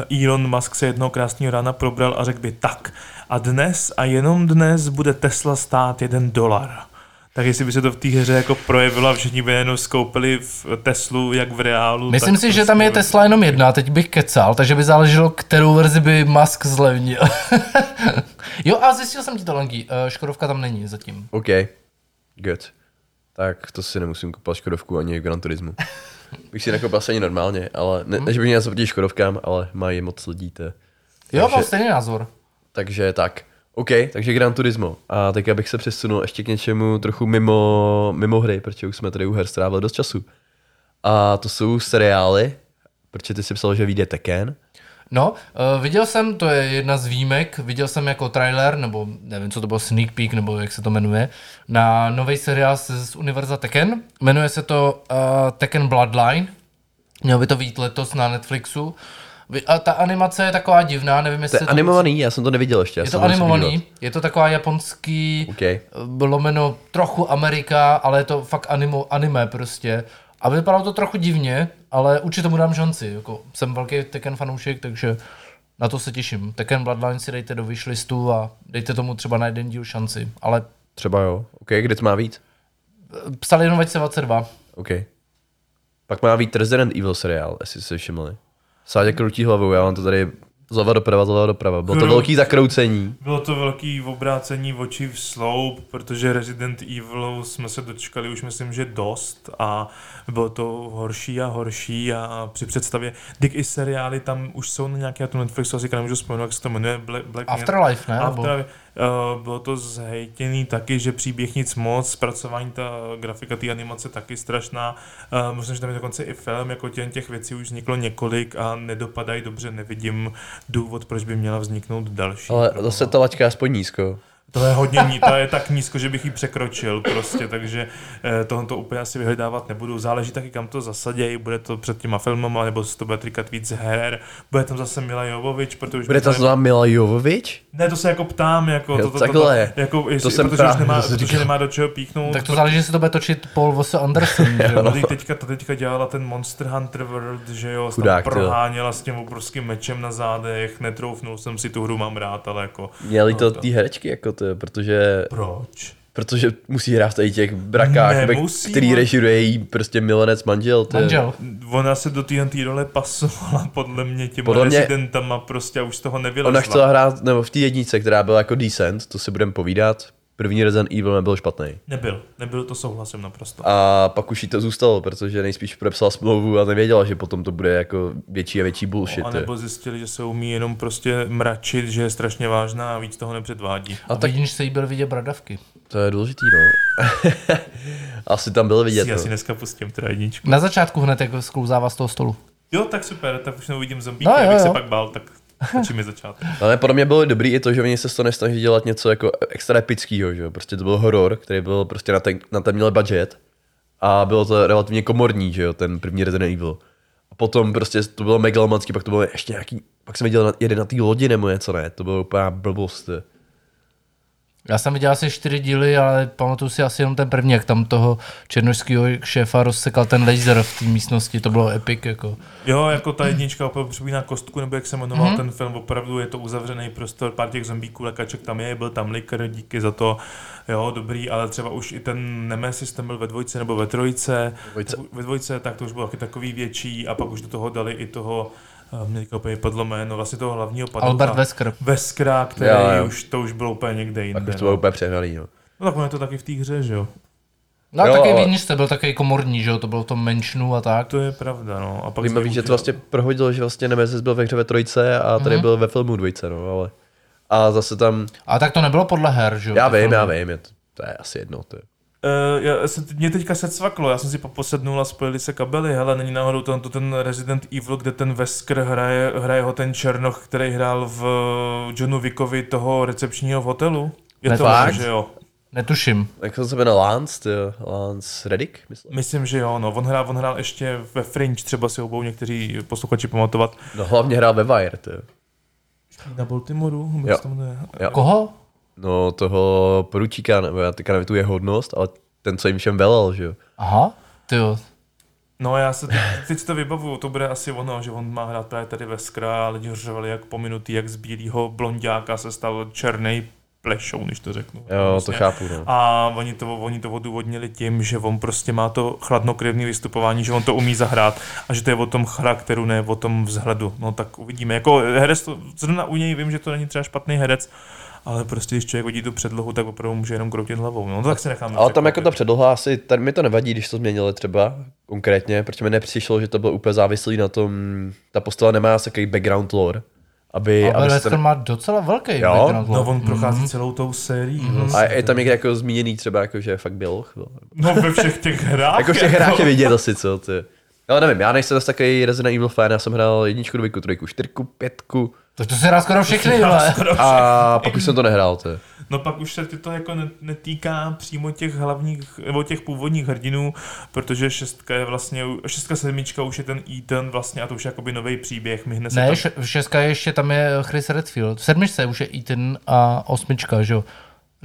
eh, Elon Musk se jednoho krásného rána probral a řekl by tak a dnes a jenom dnes bude Tesla stát jeden dolar. Tak jestli by se to v té hře jako projevilo a všichni by jenom skoupili v Teslu jak v reálu. Myslím tak si, že prostě tam je by- Tesla jenom jedna, teď bych kecal, takže by záleželo, kterou verzi by Musk zlevnil. jo a zjistil jsem ti to, Lenky, uh, Škodovka tam není zatím. OK, good. Tak to si nemusím kupovat Škodovku ani Gran Turismo. Bych si nekoupil asi ani normálně, ale ne, že bych měl proti Škodovkám, ale mají moc lidí to. Jo, Takže- mám stejný názor. Takže tak. OK, takže Gran Turismo. A teď bych se přesunul ještě k něčemu trochu mimo, mimo hry, protože už jsme tady u her strávili dost času. A to jsou seriály, protože ty si psal, že vyjde Tekken. No, uh, viděl jsem, to je jedna z výjimek, viděl jsem jako trailer, nebo nevím, co to bylo, sneak peek, nebo jak se to jmenuje, na nový seriál z, z Univerza Tekken. Jmenuje se to uh, Tekken Bloodline. Mělo by to být letos na Netflixu. A ta animace je taková divná, nevím, To jestli je se animovaný, já jsem to neviděl ještě. Je to animovaný, je to taková japonský, OK. okay. lomeno trochu Amerika, ale je to fakt animo, anime prostě. A vypadalo to trochu divně, ale určitě mu dám šanci. Jako, jsem velký Tekken fanoušek, takže na to se těším. Tekken Bloodline si dejte do wishlistu a dejte tomu třeba na jeden díl šanci. Ale Třeba jo. OK, kde to má být? psali jenom 2022. OK. Pak má být Resident Evil seriál, jestli jste si všimli. Sádě krutí hlavou, já mám to tady zleva doprava, zleva doprava. Bylo to velký zakroucení. Bylo to velký obrácení očí v sloup, protože Resident Evil jsme se dočkali už myslím, že dost a bylo to horší a horší a při představě, Dick i seriály tam už jsou na nějaké, já tu Netflixu asi nemůžu vzpomenout, jak se to jmenuje, Black, Black. Afterlife, ne? Nebo- Afterlife. Uh, bylo to zhejtěný taky, že příběh nic moc, zpracování ta grafika té animace taky strašná. Uh, možná, že tam je dokonce i film, jako těch, těch věcí už vzniklo několik a nedopadají dobře, nevidím důvod, proč by měla vzniknout další. Ale zase ta laťka aspoň nízko. To je hodně ní, ta je tak nízko, že bych ji překročil prostě, takže eh, tohle to úplně asi vyhledávat nebudu. Záleží taky, kam to zasadějí, bude to před těma filmama, nebo se to bude trikat víc her, bude tam zase Mila Jovovič, protože už Bude to tady- znamená Mila Jovovič? Ne, to se jako ptám, jako Jo, to, to, to, takhle. to, jako, jestli, jsem protože, už právě nemá, zase protože říkal. nemá do čeho píchnout. Tak to záleží, jestli to bude točit Paul Vosse Anderson. že jo? No, teď teďka, to teďka dělala ten Monster Hunter World, že jo, tam Chudák, ty jo. proháněla s tím obrovským mečem na zádech, netroufnul jsem si tu hru, mám rád, ale jako... Měli no, to té herečky, jako to, protože, Proč? protože musí hrát v tady těch brakách, ve- který ale- režiruje její prostě milenec manžel. To je- Manžel. Ona se do té role pasovala podle mě těma Podle mě- residentama prostě a už z toho nevylezla. Ona chtěla hrát, nebo v té jednice, která byla jako decent, to si budeme povídat, první Resident Evil nebyl špatný. Nebyl, nebyl to souhlasím naprosto. A pak už jí to zůstalo, protože nejspíš podepsala smlouvu a nevěděla, že potom to bude jako větší a větší bullshit. a jo. nebo zjistili, že se umí jenom prostě mračit, že je strašně vážná a víc toho nepředvádí. A tak vidíš, se jí byl vidět bradavky. To je důležitý, no. Asi tam bylo vidět. Si No. asi dneska pustím teda jedničku. Na začátku hned, jak sklouzává z toho stolu. Jo, tak super, tak už neuvidím zombíky, No, no, jo, abych jo. se pak bál, tak stačí mi začátek. Ale podle mě bylo dobrý i to, že oni se toho nesnaží dělat něco jako extra epického, že. Prostě to byl horor, který byl prostě na ten, na ten měl budget a bylo to relativně komorní, že jo, ten první Resident Evil. A potom prostě to bylo megalomanský, pak to bylo ještě nějaký, pak jsem viděl jeden na té lodi nebo něco, ne, to bylo úplná blbost. Já jsem viděl asi čtyři díly, ale pamatuju si asi jenom ten první, jak tam toho černožského šéfa rozsekal ten laser v té místnosti, to bylo epic, jako. Jo, jako ta jednička opravdu připomíná kostku, nebo jak se jmenoval mm-hmm. ten film, opravdu je to uzavřený prostor, pár těch zombíků, lekaček tam je, byl tam likr, díky za to, jo, dobrý, ale třeba už i ten Nemesis, ten byl ve dvojce nebo ve trojce, Dvojce. ve dvojce, tak to už bylo taky takový větší a pak už do toho dali i toho, mě teďka úplně padlo jméno, vlastně toho hlavního padoucha. Albert Wesker. Veskra, který Jo, jo. už, to už bylo úplně někde jinde. Tak už to no. bylo úplně přehnaný, no. no tak ono je to taky v té hře, že jo. No a Jo, taky ale- vidíš, jste byl takový komorní, že jo, to bylo v tom menšinu a tak. To je pravda, no. A pak Zajímavý, že to vlastně prohodilo, že vlastně Nemesis byl ve hře ve trojce a tady Mhm. byl ve filmu dvojce, no, ale... A zase tam, A tak to nebylo podle her, že jo? já vím, filmy. já vím, je to, to je asi jedno, to je. Uh, já jsem, mě teďka se cvaklo, já jsem si posednul a spojili se kabely, hele, není náhodou to, to ten Resident Evil, kde ten Wesker hraje, hraje ho ten Černoch, který hrál v Johnu Wickovi toho recepčního v hotelu? Je Ne, to fakt? že jo? Jak Netuším. Jako se jmenuje Lance, ty, jo, Lance Reddick, myslím. Myslím, že jo, no. On hrál, on hrál ještě ve Fringe, třeba si ho budou někteří posluchači pamatovat. No hlavně hrál ve Wire, ty. jo. Na Baltimoru? Nebo Jo. jak to jmenuje? Jo. Koho? No toho poručíka, nebo já teďka nevím tu jeho hodnost, ale ten, co jim všem velel, že jo. Aha, ty jo. No já se teď, to vybavuju, to bude asi ono, že on má hrát právě tady ve Skra a lidi řvali jak pominutý, jak z bílého blondiáka se stal černý plešou, když to řeknu. Jo, Vlastně. to chápu, no. A oni to, oni to odůvodnili tím, že on prostě má to chladnokrevné vystupování, že on to umí zahrát a že to je o tom charakteru, ne o tom vzhledu. No tak uvidíme. Jako herec, to, zrovna u něj vím, že to není třeba špatný herec, ale prostě když člověk vidí tu předlohu, tak opravdu může jenom kroutit hlavou. No tak se necháme Ale tam jako ta předloha asi, ten mi to nevadí, když to změnili třeba konkrétně, protože mi nepřišlo, že to bylo úplně závislý na tom, ta postava nemá asi takový background lore, aby, Ale aby ten, má docela velký Jo? background. No on prochází celou tou sérií. a Vlastně. je tam někde jako zmíněný třeba, jako, že je fakt běloch. No. No ve všech těch hrách. Jako v těch hrách je vidět asi, co ty. Ale nevím, já nejsem zase takový Resident Evil fan, já jsem hrál jedničku, dvojku, trojku, čtyřku, pětku Tak to se dá skoro všechny, ale. a pak už jsem to nehrál. Ty. No pak už se ti to jako ne- netýká přímo těch hlavních, nebo těch původních hrdinů, protože šestka je vlastně, šestka sedmička už je ten Ethan vlastně a to už je jakoby nový příběh. My hned se Ne, tam, šestka je ještě tam je Chris Redfield. V sedmičce už je Ethan a osmička, že jo.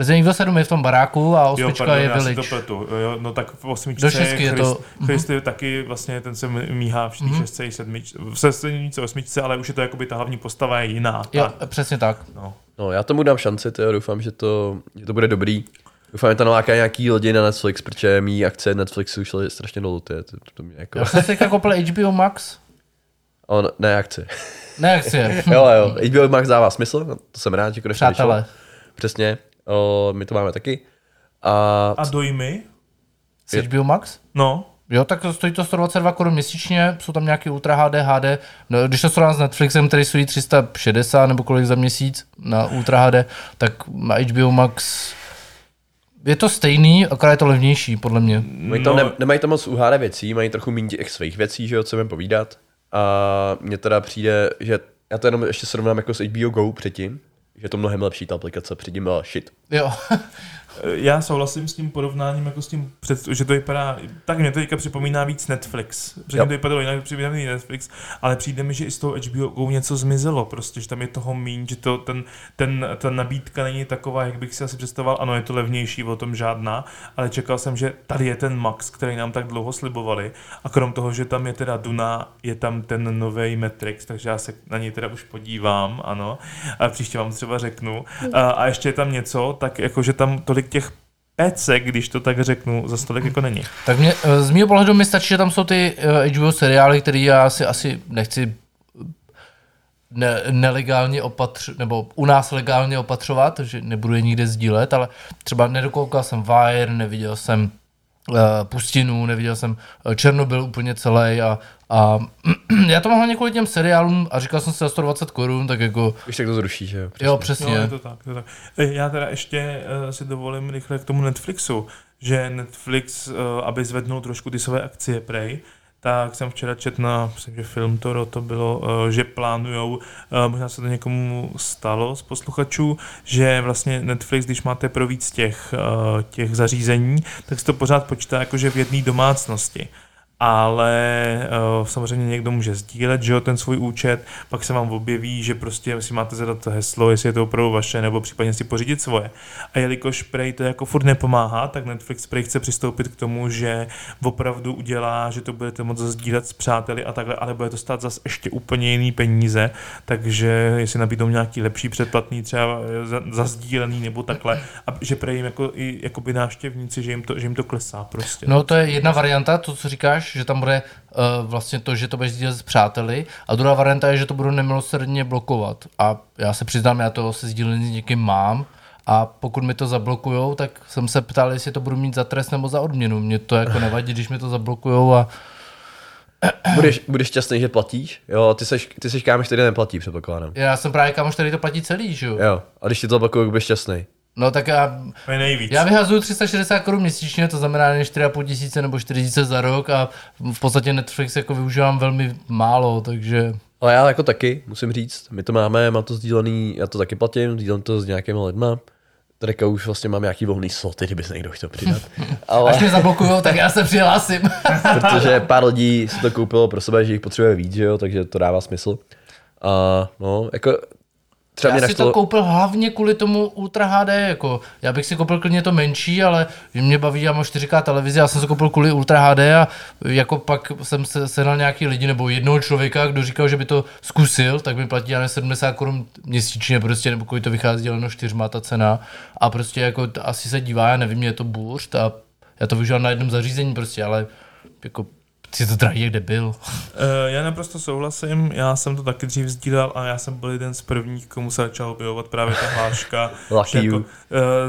Resident Evil 7 je v tom baráku a Jo, osmička pardon, je já si to Village. pletu. Jo, no tak v osmičce Do šestky je Christ, to- mhm. Christ je taky vlastně ten se míhá v té šestce i sedmičce, v sedmičce, osmičce, ale už je to jakoby ta hlavní postava je jiná. Jo, přesně tak. no. No, já tomu dám šanci, tyjo, doufám, že to, že to bude dobrý. Doufám, že to naláká nějaký lidi na Netflix, protože mý akce Netflixu šly strašně dolů, ty, to, to mě jako, Já jsem si koupil HBO Max. on, ne akce. Ne, je. jo, jo, HBO Max dává smysl, no, to jsem rád, že konečně Přátelé. vyšlo. Přesně, o, my to máme taky. A, A dojmy? S HBO Max? No, Jo, tak stojí to 122 korun měsíčně, jsou tam nějaký Ultra HD, HD. No, když to srovnám s Netflixem, který stojí 360 nebo kolik za měsíc na Ultra HD, tak na HBO Max je to stejný, akorát je to levnější, podle mě. Mají tam, No. ne, nemají tam moc UHD věcí, mají trochu méně těch svých věcí, že jo, co budeme povídat. A mně teda přijde, že já to jenom ještě srovnám jako s HBO Go předtím, že je to mnohem lepší ta aplikace, předtím byla shit. Jo, Já souhlasím s tím porovnáním, jako s tím, před, že to vypadá, tak mě to teďka připomíná víc Netflix. Předtím to vypadalo jinak, připomíná Netflix, ale přijde mi, že i z toho HBO Go něco zmizelo, prostě, že tam je toho míň, že to, ten, ten, ta nabídka není taková, jak bych si asi představoval. Ano, je to levnější, o tom žádná, ale čekal jsem, že tady je ten Max, který nám tak dlouho slibovali. A krom toho, že tam je teda Duna, je tam ten nový Matrix, takže já se na něj teda už podívám, ano. A příště vám třeba řeknu. A, a ještě je tam něco, tak jako, že tam tolik těch pecek, když to tak řeknu, za stolik jako není. tak mě, eh, z mého pohledu mi stačí, že tam jsou ty eh, HBO seriály, které já si asi nechci ne, nelegálně opatř, nebo u nás legálně opatřovat, že nebudu je nikde sdílet, ale třeba nedokoukal jsem Wire, neviděl jsem uh, Pustinu, neviděl jsem Černobyl úplně celý a, a já to mám hlavně kvůli těm seriálům a říkal jsem si za 120 korun, tak jako, Když tak to zruší, že jo. jo, přesně. přesně. No, je to tak, je to tak. Já teda ještě uh, si dovolím rychle k tomu Netflixu, že Netflix, uh, aby zvednul trošku ty své akcie prej, tak jsem včera četl na, myslím, že film Toro to bylo, uh, že plánujou, uh, možná se to někomu stalo z posluchačů, že vlastně Netflix, když máte pro víc těch, uh, těch zařízení, tak se to pořád počítá jakože v jedné domácnosti. Ale uh, samozřejmě někdo může sdílet, že jo, ten svůj účet, pak se vám objeví, že prostě si máte zadat heslo, jestli je to opravdu vaše, nebo případně si pořídit svoje. A jelikož Prej to jako furt nepomáhá, tak Netflix Prej chce přistoupit k tomu, že opravdu udělá, že to budete moct sdílet s přáteli a takhle, ale bude to stát zase ještě úplně jiný peníze, takže jestli nabídnou nějaký lepší předplatný, třeba za, za sdílený nebo takhle, a že Prej jim jako, i, jakoby návštěvníci, že jim, to, že jim to klesá prostě. No to je jedna varianta, to, co říkáš, že tam bude uh, vlastně to, že to budeš sdílet s přáteli a druhá varianta je, že to budu nemilosrdně blokovat a já se přiznám, já to se sdílení s někým mám a pokud mi to zablokujou, tak jsem se ptal, jestli to budu mít za trest nebo za odměnu. Mně to jako nevadí, když mi to zablokujou a Budeš, budeš šťastný, že platíš? Jo, ty seš, ty seš kámoš, který neplatí, předpokládám. já jsem právě kámoš, který to platí celý, že jo? Jo, a když ti to zablokují, budeš šťastný. No tak já, To je nejvíc. já vyhazuju 360 korun měsíčně, to znamená jen 4,5 tisíce nebo 4 tisíce za rok a v podstatě Netflix jako využívám velmi málo, takže Ale já jako taky, musím říct, my to máme, mám to sdílený, já to taky platím, sdílím to s nějakýma lidma. Teďka už vlastně mám nějaký volný sloty, kdyby se někdo chtěl přidat. Ale až mě zablokujou, tak já se přihlásím. protože pár lidí si to koupilo pro sebe, že jich potřebuje víc, že jo, takže to dává smysl. A no, jako třeba Já mě si to naštalo, koupil hlavně kvůli tomu Ultra HD, jako. Já bych si koupil klidně to menší, ale mě baví, já mám 4K televizi, já jsem si koupil kvůli Ultra HD a jako pak jsem se sehnal nějaký lidi nebo jednoho člověka, kdo říkal, že by to zkusil, tak mi platí já 70 korun měsíčně prostě, nebo kolik to vychází děleno čtyřma ta cena. A prostě jako asi se dívá, já nevím, je to bůřt a já to využívám na jednom zařízení prostě, ale jako si to drahý jak debil. Uh, já naprosto souhlasím, já jsem to taky dřív sdílel a já jsem byl jeden z prvních, komu se začal objevovat právě ta hláška. Lucky jako, you. uh,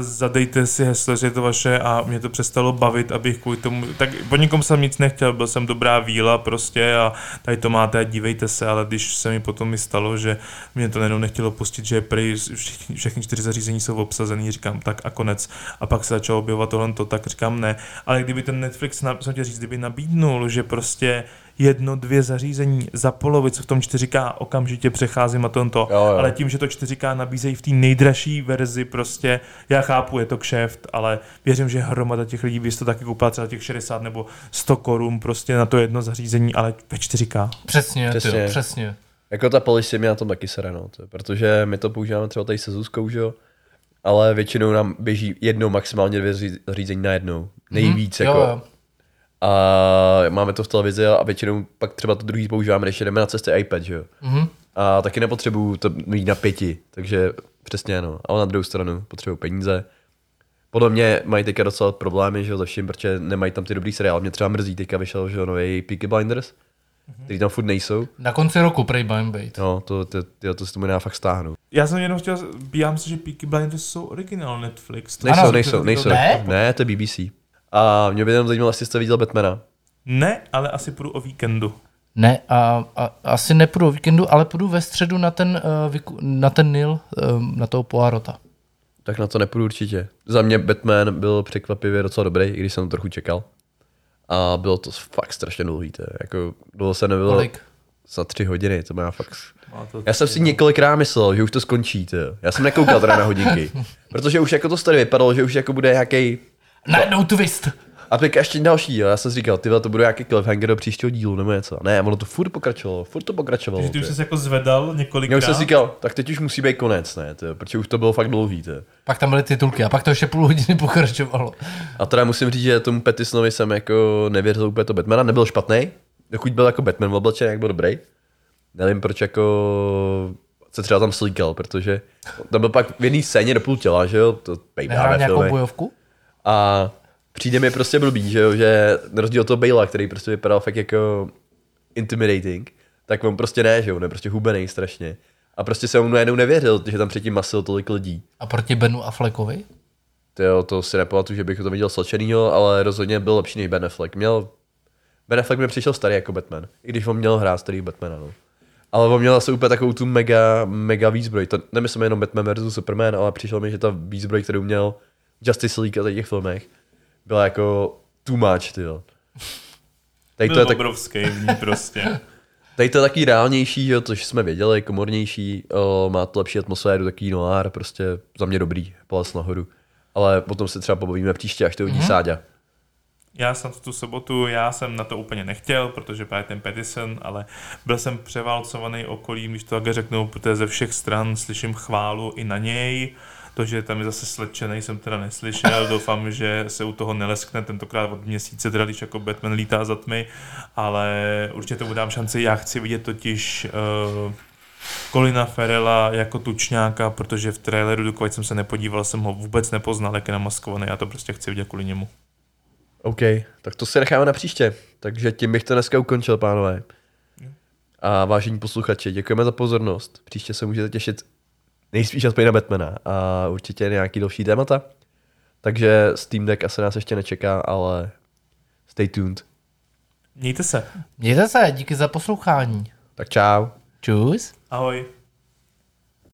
zadejte si heslo, že je to vaše a mě to přestalo bavit, abych kvůli tomu, tak po nikom jsem nic nechtěl, byl jsem dobrá víla prostě a tady to máte a dívejte se, ale když se mi potom mi stalo, že mě to najednou nechtělo pustit, že prý všichni, všechny čtyři zařízení jsou obsazený, říkám tak a konec. A pak se začalo objevovat tohle, tak říkám ne. Ale kdyby ten Netflix, na- jsem chtěl říct, kdyby nabídnul, že prostě jedno, dvě zařízení za polovicu v tom 4K okamžitě přecházím na tento, Jo, jo. ale tím, že to 4K nabízejí v té nejdražší verzi, prostě já chápu, je to kšeft, ale věřím, že hromada těch lidí by si to taky koupila třeba těch 60 nebo 100 korun prostě na to jedno zařízení, ale ve 4K. Přesně, Přesně. přesně. Tyjo, přesně. jako ta policy mě na tom taky sere, no, to je, protože my to používáme třeba tady se Zuzkou, že jo, ale většinou nám běží jednou, maximálně dvě zařízení na jednou. Nejvíc, Mhm. jako. Jo, jo. A máme to v televizi a většinou pak třeba to druhý používáme, když jdeme na cestě iPad, že jo. Mhm. A taky nepotřebuju to mít na pěti, takže přesně no. Ale na druhou stranu potřebuju peníze. Podle mě mají teďka docela problémy, že jo, za vším, protože nemají tam ty dobrý seriály. Mě třeba mrzí, teďka vyšel, že jo, nový Peaky Blinders, který tam furt nejsou. Na konci roku prej budem být. No, to, to, to, to si tomu nedá fakt stáhnout. Já jsem jenom chtěl, bíjám se, že Peaky Blinders jsou originál Netflix. To Nejsou, Ano, nejsou, nejsou. Ne? ne, to je BBC. A mě by jenom zajímalo, jestli jste viděl Batmana. Ne, ale asi půjdu o víkendu. Ne, a, a asi nepůjdu o víkendu, ale půjdu ve středu na ten, uh, vyku, na ten Nil, um, na toho Poirota. Tak na to nepůjdu určitě. Za mě Batman byl překvapivě docela dobrý, i když jsem to trochu čekal. A bylo to fakt strašně dlouhý. To jako, dlouho se nebylo Kolik? za tři hodiny, to má fakt... Má to Já jsem si několikrát myslel, že už to skončí, ty. Já jsem nekoukal teda na hodinky. Protože už jako to tady vypadalo, že už jako bude nějaký Najednou twist. A teď ještě další, jo. já jsem si říkal, ty to bude nějaký cliffhanger do příštího dílu nebo něco. Ne, ono to furt pokračovalo, furt to pokračovalo. Takže ty už jsi jako zvedal Já několikrát. už jsem si říkal, tak teď už musí být konec, ne, ty, protože už to bylo fakt dlouhý. Ty. Pak tam byly titulky a pak to ještě půl hodiny pokračovalo. A teda musím říct, že tomu Pattisonovi jsem jako nevěřil úplně to Batmana, nebyl špatný, dokud byl jako Batman v oblečení, jak byl dobrý. Nevím, proč jako se třeba tam slíkal, protože to byl pak v jedné scéně do půl těla, že jo, to Nehrál nějakou bojovku? A přijde mi prostě blbý, že jo, že na rozdíl od toho Bale'a, který prostě vypadal fakt jako intimidating, tak on prostě ne, že jo, on je prostě hubený strašně. A prostě se mu najednou nevěřil, že tam předtím masil tolik lidí. A proti Benu Affleckovi? To, jo, to si nepamatuju, že bych to viděl slčenýho, ale rozhodně byl lepší než Ben Affleck. Měl, Ben Affleck mi přišel starý jako Batman, i když on měl hrát starý Batmana, no. Ale on měl zase úplně takovou tu mega, mega výzbroj. To nemyslím jenom Batman versus Superman, ale přišel mi, že ta výzbroj, kterou měl Justice League a těch filmech, byla jako too much, ty jo. Tady to, je tak, obrovský v ní prostě. tady to je taky reálnější, jo, což jsme věděli, komornější, o, má to lepší atmosféru, takový noir, prostě za mě dobrý, palec nahoru. Ale potom se třeba pobavíme příště, až to uvidí mm-hmm. Sáďa. já jsem tu sobotu, já jsem na to úplně nechtěl, protože právě ten Pedison, ale byl jsem převálcovaný okolím, když to takhle řeknu, protože ze všech stran slyším chválu i na něj. To, že tam je zase slečený, jsem teda neslyšel. Doufám, že se u toho neleskne tentokrát od měsíce, teda když jako Batman lítá za tmy, ale určitě tomu dám šanci. Já chci vidět totiž uh, Kolina Ferela jako tučňáka, protože v traileru, dokud jsem se nepodíval, jsem ho vůbec nepoznal, jak je namaskovaný. Já to prostě chci vidět kvůli němu. OK, tak to si necháme na příště. Takže tím bych to dneska ukončil, pánové. A vážení posluchači, děkujeme za pozornost. Příště se můžete těšit nejspíš aspoň na Batmana a určitě nějaký další témata. Takže Steam Deck asi nás ještě nečeká, ale stay tuned. Mějte se. Mějte se, díky za poslouchání. Tak čau. Čus. Ahoj.